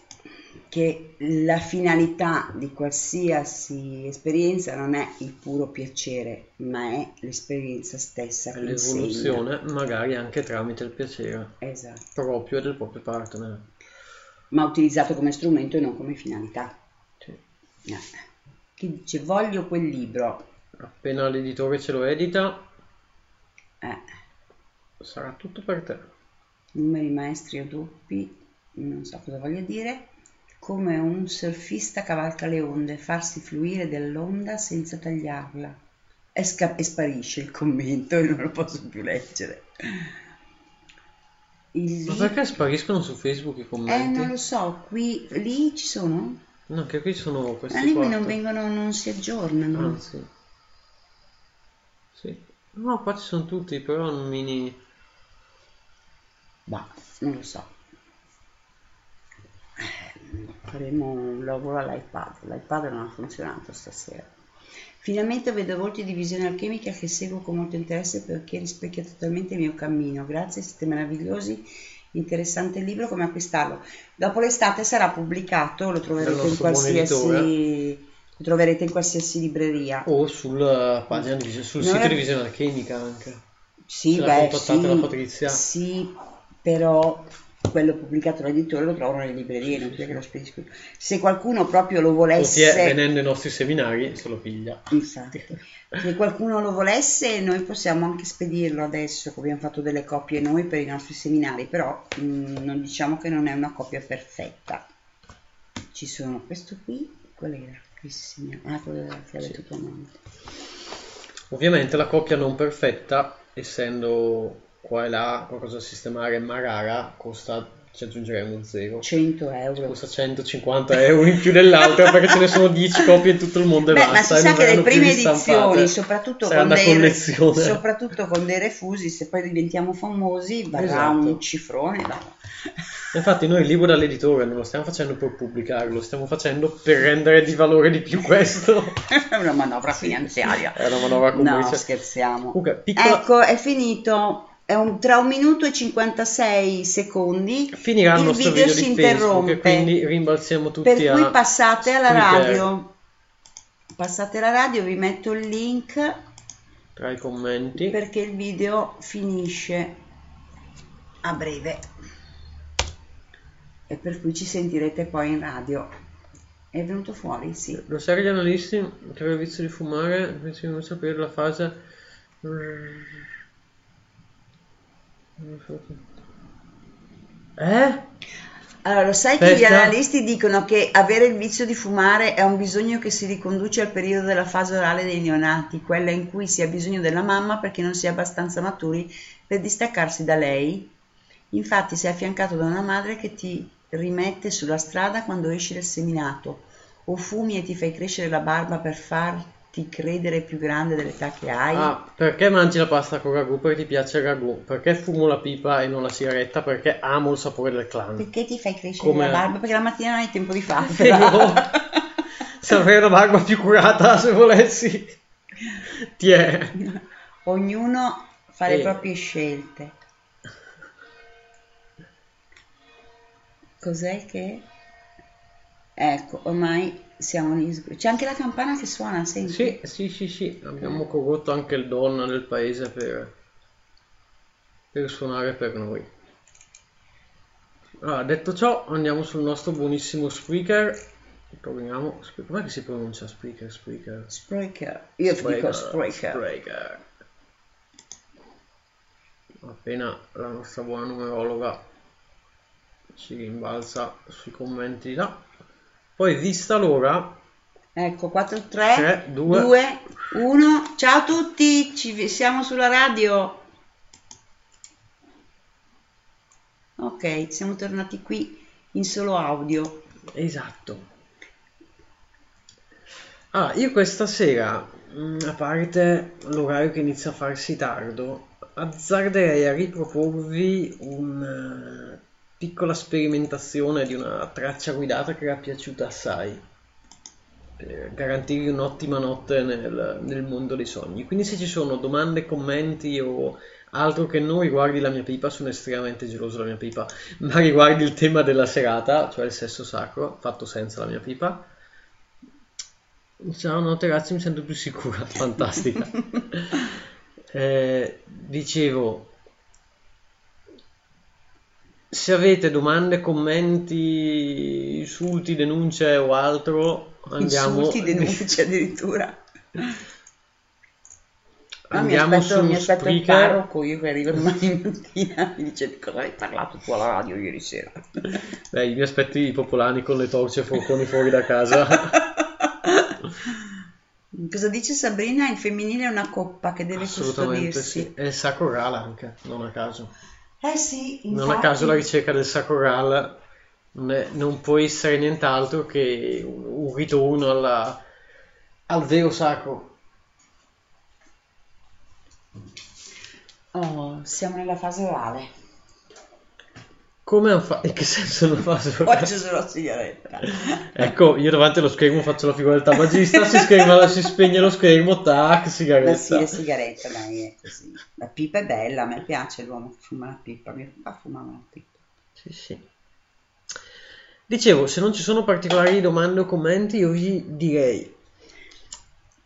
che la finalità di qualsiasi esperienza non è il puro piacere, ma è l'esperienza stessa che insegna. L'evoluzione, magari anche tramite il piacere Esatto, proprio del proprio partner. ma utilizzato come strumento e non come finalità. Sì. Eh. Chi dice voglio quel libro, Appena l'editore ce lo edita, eh, sarà tutto per te. Numeri maestri o doppi, non so cosa voglia dire, come un surfista cavalca le onde, farsi fluire dell'onda senza tagliarla. E, sca- e sparisce il commento e <laughs> non lo posso più leggere. Il Ma li- perché spariscono su Facebook i Eh, commenti? non lo so, qui, lì ci sono? No, anche qui sono questi Ma lì quattro. non vengono, non si aggiornano. Anzi. Sì. No, qua ci sono tutti, però un mini... Bah, non lo so. Eh, Faremo un lavoro all'iPad. L'iPad non ha funzionato stasera. Finalmente vedo volti di visione alchemica che seguo con molto interesse perché rispecchia totalmente il mio cammino. Grazie, siete meravigliosi. Interessante il libro, come acquistarlo? Dopo l'estate sarà pubblicato, lo troverete in qualsiasi lo troverete in qualsiasi libreria. O sulla pagina di, sul Noi- sito di Visione Alchemica anche. Sì, Se beh, sì, la Patrizia. sì, però quello pubblicato dall'editore lo trovano nelle librerie, non c'è che lo spedisco. Se qualcuno proprio lo O volesse, è venendo ai nostri seminari se lo piglia. Infatti. se qualcuno lo volesse, noi possiamo anche spedirlo adesso, che abbiamo fatto delle copie noi per i nostri seminari, però mh, non diciamo che non è una copia perfetta. Ci sono questo qui, qual era? Qui si segna- Ah, quello della chiave tutto amante. Ovviamente la coppia non perfetta, essendo qua e là qualcosa da sistemare ma rara, costa, ci aggiungeremo zero. 100 euro. Costa 150 euro in più dell'altra perché ce ne sono 10 copie in tutto il mondo e Beh, ma basta. si e sa che le prime edizioni, soprattutto con, dei, soprattutto con dei refusi, se poi diventiamo famosi, varrà Esatto. un cifrone. va. Infatti noi il libro dall'editore non lo stiamo facendo per pubblicarlo, lo stiamo facendo per rendere di valore di più questo. È <laughs> una manovra finanziaria. È una manovra No, commerciale. scherziamo. Comunque, piccola- Ecco, è finito. È un- tra un minuto e 56 secondi Finirà il il video video si interrompe. quindi rimbalziamo tutti Per a cui passate alla Spreaker. radio. Passate alla radio, vi metto il link tra i commenti. perché il video finisce a breve e per cui ci sentirete poi in radio. È venuto fuori? Sì. Lo sai gli analisti che aveva vizio di fumare pensano di sapere la fase Eh? Allora, lo sai che gli Aspetta. analisti dicono che avere il vizio di fumare è un bisogno che si riconduce al periodo della fase orale dei neonati, quella in cui si ha bisogno della mamma perché non si è abbastanza maturi per distaccarsi da lei. Infatti sei affiancato da una madre che ti rimette sulla strada quando esci dal seminato, o fumi e ti fai crescere la barba per farti credere più grande dell'età che hai. Ah, perché mangi la pasta con ragù? Perché ti piace il ragù? Perché fumo la pipa e non la sigaretta? Perché amo il sapore del clan. Perché ti fai crescere Come- la barba? Perché la mattina non hai tempo di fartela. no. <laughs> Se avrei la barba più curata, se volessi. Ti è. Ognuno fa le Eh. proprie scelte. Cos'è che... Ecco, ormai siamo in C'è anche la campana che suona, senti? Sì, sì, sì, sì. Abbiamo corrotto anche il don del paese per, per suonare per noi. Allora, detto ciò, andiamo sul nostro buonissimo speaker. Proviamo. Com'è che si pronuncia speaker? Speaker. Spreaker. Io ti dico Spreaker. Spreaker. Appena la nostra buona numerologa ci rimbalza sui commenti là. Poi, vista l'ora, Ecco, 4, 3, Tre, due. 2, 1. Ciao a tutti, ci siamo sulla radio. Ok, siamo tornati qui in solo audio. Esatto. Ah, io questa sera, mh, a parte l'orario che inizia a farsi tardo, azzarderei a riproporvi una piccola sperimentazione di una traccia guidata che era piaciuta assai, per garantirvi un'ottima notte nel, nel mondo dei sogni. Quindi se ci sono domande, commenti o altro che non riguardi la mia pipa, sono estremamente geloso della mia pipa, <laughs> ma riguardi il tema della serata, cioè il sesso sacro, fatto senza la mia pipa. Ciao, notte ragazzi, mi sento più sicura, <laughs> fantastica. <laughs> Eh, dicevo, se avete domande, commenti, insulti, denunce o altro, andiamo, Insulti, denunce <laughs> addirittura. Ah, mi andiamo aspetto, su mi aspetto il Spreaker. parroco, io che arrivo domani <laughs> mattina mi dice di cosa hai parlato tu alla radio ieri sera. <laughs> Beh, mi aspetto i popolani con le torce e forconi fuori da casa. Cosa dice Sabrina? Il femminile è una coppa che deve Assolutamente custodirsi. sì. E il sacro Graal anche, non a caso. Eh sì, Non a infatti. caso la ricerca del sacro Graal non, può essere nient'altro che un, un ritorno alla- al vero sacro. Oh, siamo nella fase orale. Come hanno fatto? In che senso non fa Faccio <laughs> solo la sigaretta. Ecco, io davanti allo schermo faccio la figura del tabagista, si, scherma, si spegne lo schermo, tac, Ma sigaretta. sì, è sigaretta, dai, è così. La pipa è bella, a me piace l'uomo che fuma la pipa, mi fa fumare una pipa. Sì, sì. Dicevo, se non ci sono particolari domande o commenti, io vi direi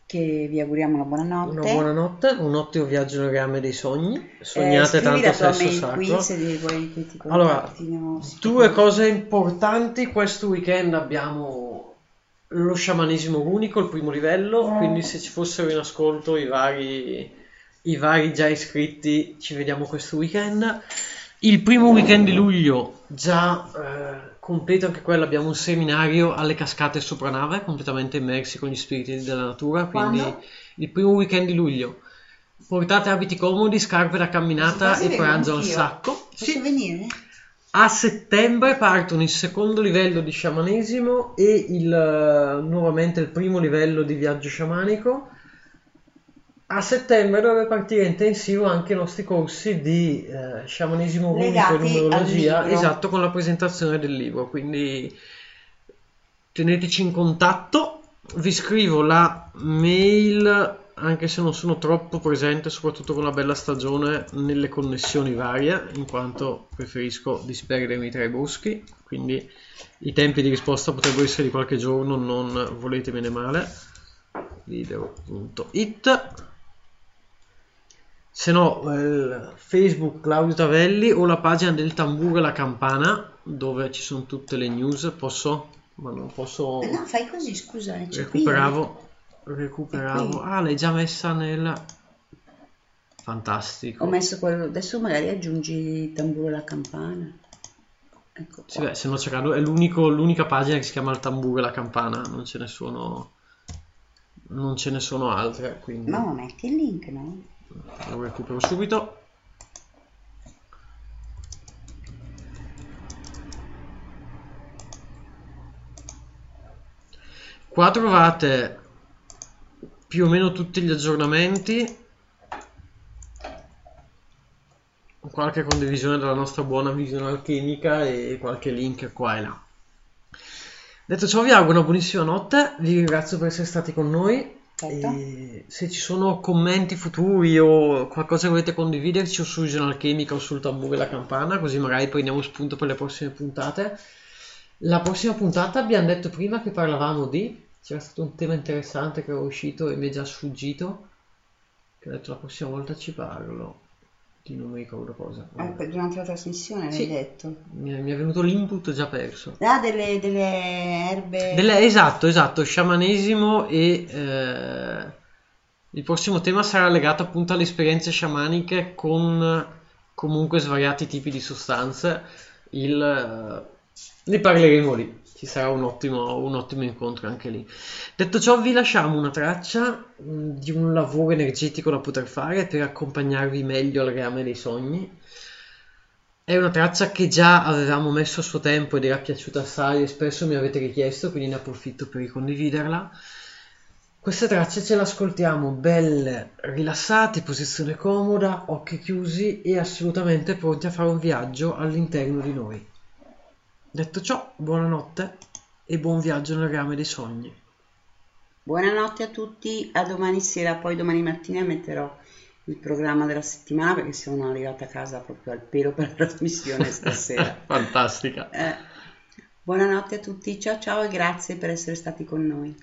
Che vi auguriamo una buona notte. una buona notte, un ottimo viaggio nel rame dei sogni. Eh, Sognate scrivi tanto sesso sacro. qui se vuoi che ti Allora. Due cose importanti, questo weekend abbiamo lo sciamanesimo unico, il primo livello, quindi se ci fossero in ascolto i vari, i vari già iscritti ci vediamo questo weekend. Il primo weekend di luglio già eh, completo anche quello, abbiamo un seminario alle cascate sopra nave, completamente immersi con gli spiriti della natura, quindi Quando? il primo weekend di luglio. Portate abiti comodi, scarpe da camminata e pranzo al sacco. Posso venire? A settembre partono il secondo livello di sciamanesimo e il, eh, nuovamente il primo livello di viaggio sciamanico. A settembre dovrebbe partire intensivo anche i nostri corsi di eh, sciamanesimo unico e Legati numerologia, esatto, con la presentazione del libro. Quindi teneteci in contatto. Vi scrivo la mail, anche se non sono troppo presente, soprattutto con la bella stagione, nelle connessioni varie, in quanto preferisco disperdermi tra i boschi. Quindi i tempi di risposta potrebbero essere di qualche giorno, non voletemene male. Video.it se no il Facebook Claudio Tavelli o la pagina del tamburo e la campana dove ci sono tutte le news posso ma non posso Eh no, fai così, scusa, eh, c'è recuperavo recuperavo È qui. ah l'hai già messa nel eh. fantastico Ho messo quello, adesso magari aggiungi il tamburo e la campana. Ecco Sì, beh, se no cercando è l'unico- l'unica pagina che si chiama il tamburo e la campana non ce ne sono non ce ne sono altre quindi Ma metti il link, no? Lo recupero subito. Qua trovate più o meno tutti gli aggiornamenti. Qualche condivisione della nostra buona visione alchemica e qualche link qua e là. Detto ciò vi auguro una buonissima notte. Vi ringrazio per essere stati con noi se ci sono commenti futuri o qualcosa che volete condividerci o su Visione Alchemica o sul tamburo e la campana, così magari prendiamo spunto per le prossime puntate. La prossima puntata abbiamo detto prima che parlavamo di. C'era stato un tema interessante che era uscito e mi è già sfuggito. Che ho detto la prossima volta ci parlo. Di non mi ricordo cosa. Per- durante la trasmissione l'hai Sì. detto. Mi è, mi è venuto l'input già perso. Ah, delle, delle erbe. Delle- esatto, esatto, sciamanesimo e eh, il prossimo tema sarà legato appunto alle esperienze sciamaniche con comunque svariati tipi di sostanze. Il, eh, ne parleremo lì, ci sarà un ottimo, un ottimo incontro anche lì. Detto ciò, vi lasciamo una traccia mh, di un lavoro energetico da poter fare per accompagnarvi meglio al reame dei sogni. È una traccia che già avevamo messo a suo tempo ed era piaciuta assai e spesso mi avete richiesto, quindi ne approfitto per ricondividerla. Queste tracce ce le ascoltiamo belle, rilassate, posizione comoda, occhi chiusi e assolutamente pronti a fare un viaggio all'interno di noi. Detto ciò, buonanotte e buon viaggio nel rame dei sogni. Buonanotte a tutti, a domani sera, poi domani mattina metterò il programma della settimana perché sono arrivata a casa proprio al pelo per la trasmissione stasera. <laughs> Fantastica. Eh, buonanotte a tutti, ciao ciao e grazie per essere stati con noi.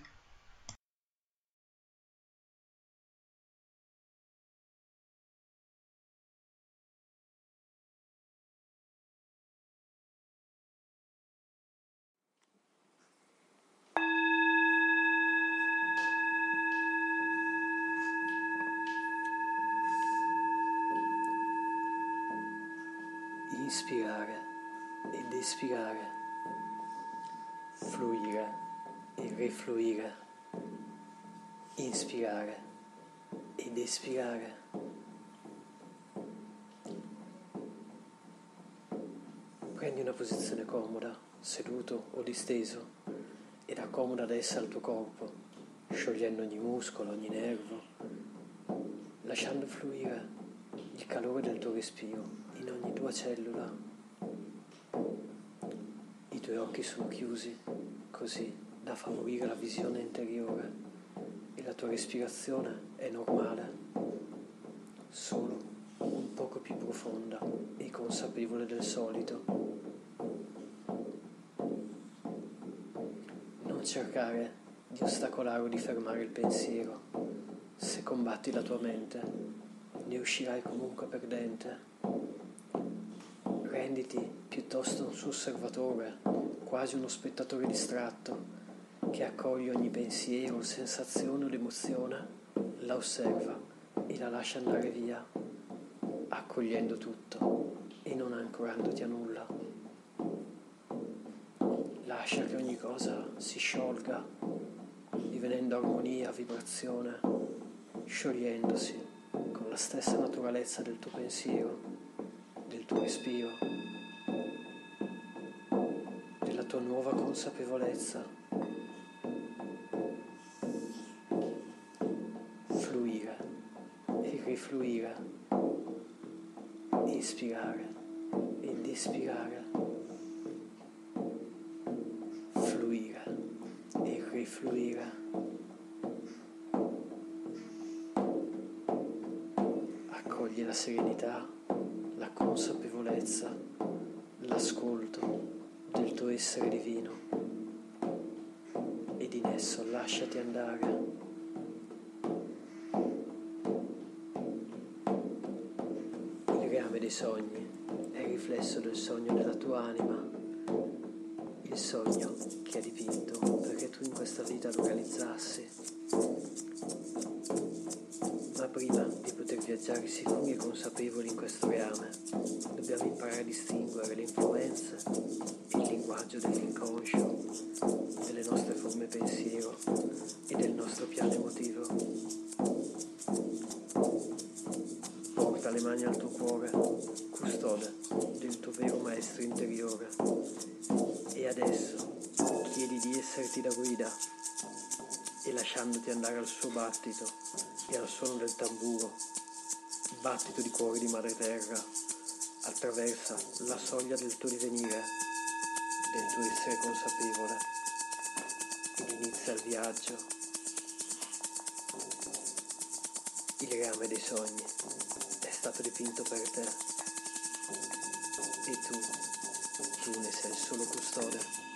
E refluire, inspirare ed espirare. Prendi una posizione comoda, seduto o disteso, ed accomoda adesso al tuo corpo, sciogliendo ogni muscolo, ogni nervo, lasciando fluire il calore del tuo respiro in ogni tua cellula. tuoi occhi sono chiusi, così da favorire la visione interiore e la tua respirazione è normale, solo un poco più profonda e consapevole del solito. Non cercare di ostacolare o di fermare il pensiero. Se combatti la tua mente, ne uscirai comunque perdente. Renditi piuttosto un suo osservatore, quasi uno spettatore distratto, che accoglie ogni pensiero, sensazione o emozione, la osserva e la lascia andare via, accogliendo tutto e non ancorandoti a nulla. Lascia che ogni cosa si sciolga, divenendo armonia, vibrazione, sciogliendosi con la stessa naturalezza del tuo pensiero, del tuo respiro, della tua nuova consapevolezza. Il sogno che ha dipinto perché tu in questa vita lo battito e al suono del tamburo, battito di cuore di madre terra, attraversa la soglia del tuo divenire, del tuo essere consapevole ed inizia il viaggio. Il reame dei sogni è stato dipinto per te e tu, tu ne sei il solo custode.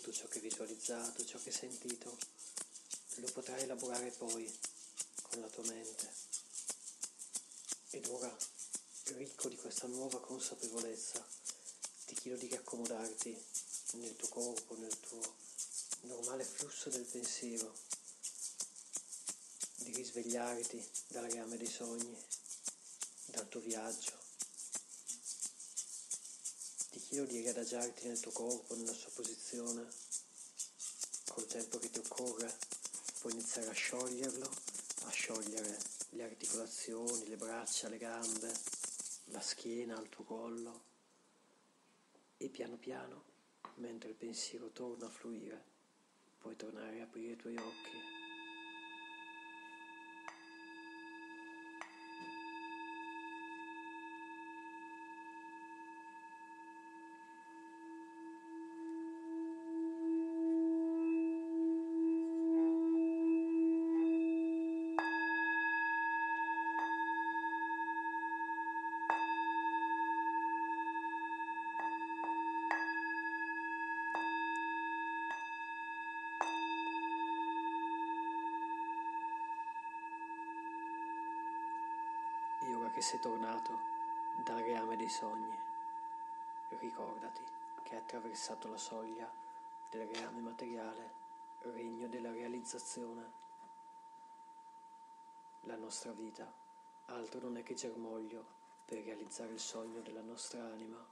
Tutto ciò che hai visualizzato, ciò che hai sentito, lo potrai elaborare poi con la tua mente. Ed ora, ricco di questa nuova consapevolezza, ti chiedo di riaccomodarti nel tuo corpo, nel tuo normale flusso del pensiero, di risvegliarti dalla gamma dei sogni, dal tuo viaggio. Chiedo di riadagiarti nel tuo corpo, nella sua posizione, col tempo che ti occorre, puoi iniziare a scioglierlo, a sciogliere le articolazioni, le braccia, le gambe, la schiena, il tuo collo e piano piano, mentre il pensiero torna a fluire, puoi tornare a aprire i tuoi occhi. Che sei tornato dal reame dei sogni, ricordati che hai attraversato la soglia del reame materiale, regno della realizzazione. La nostra vita altro non è che germoglio per realizzare il sogno della nostra anima.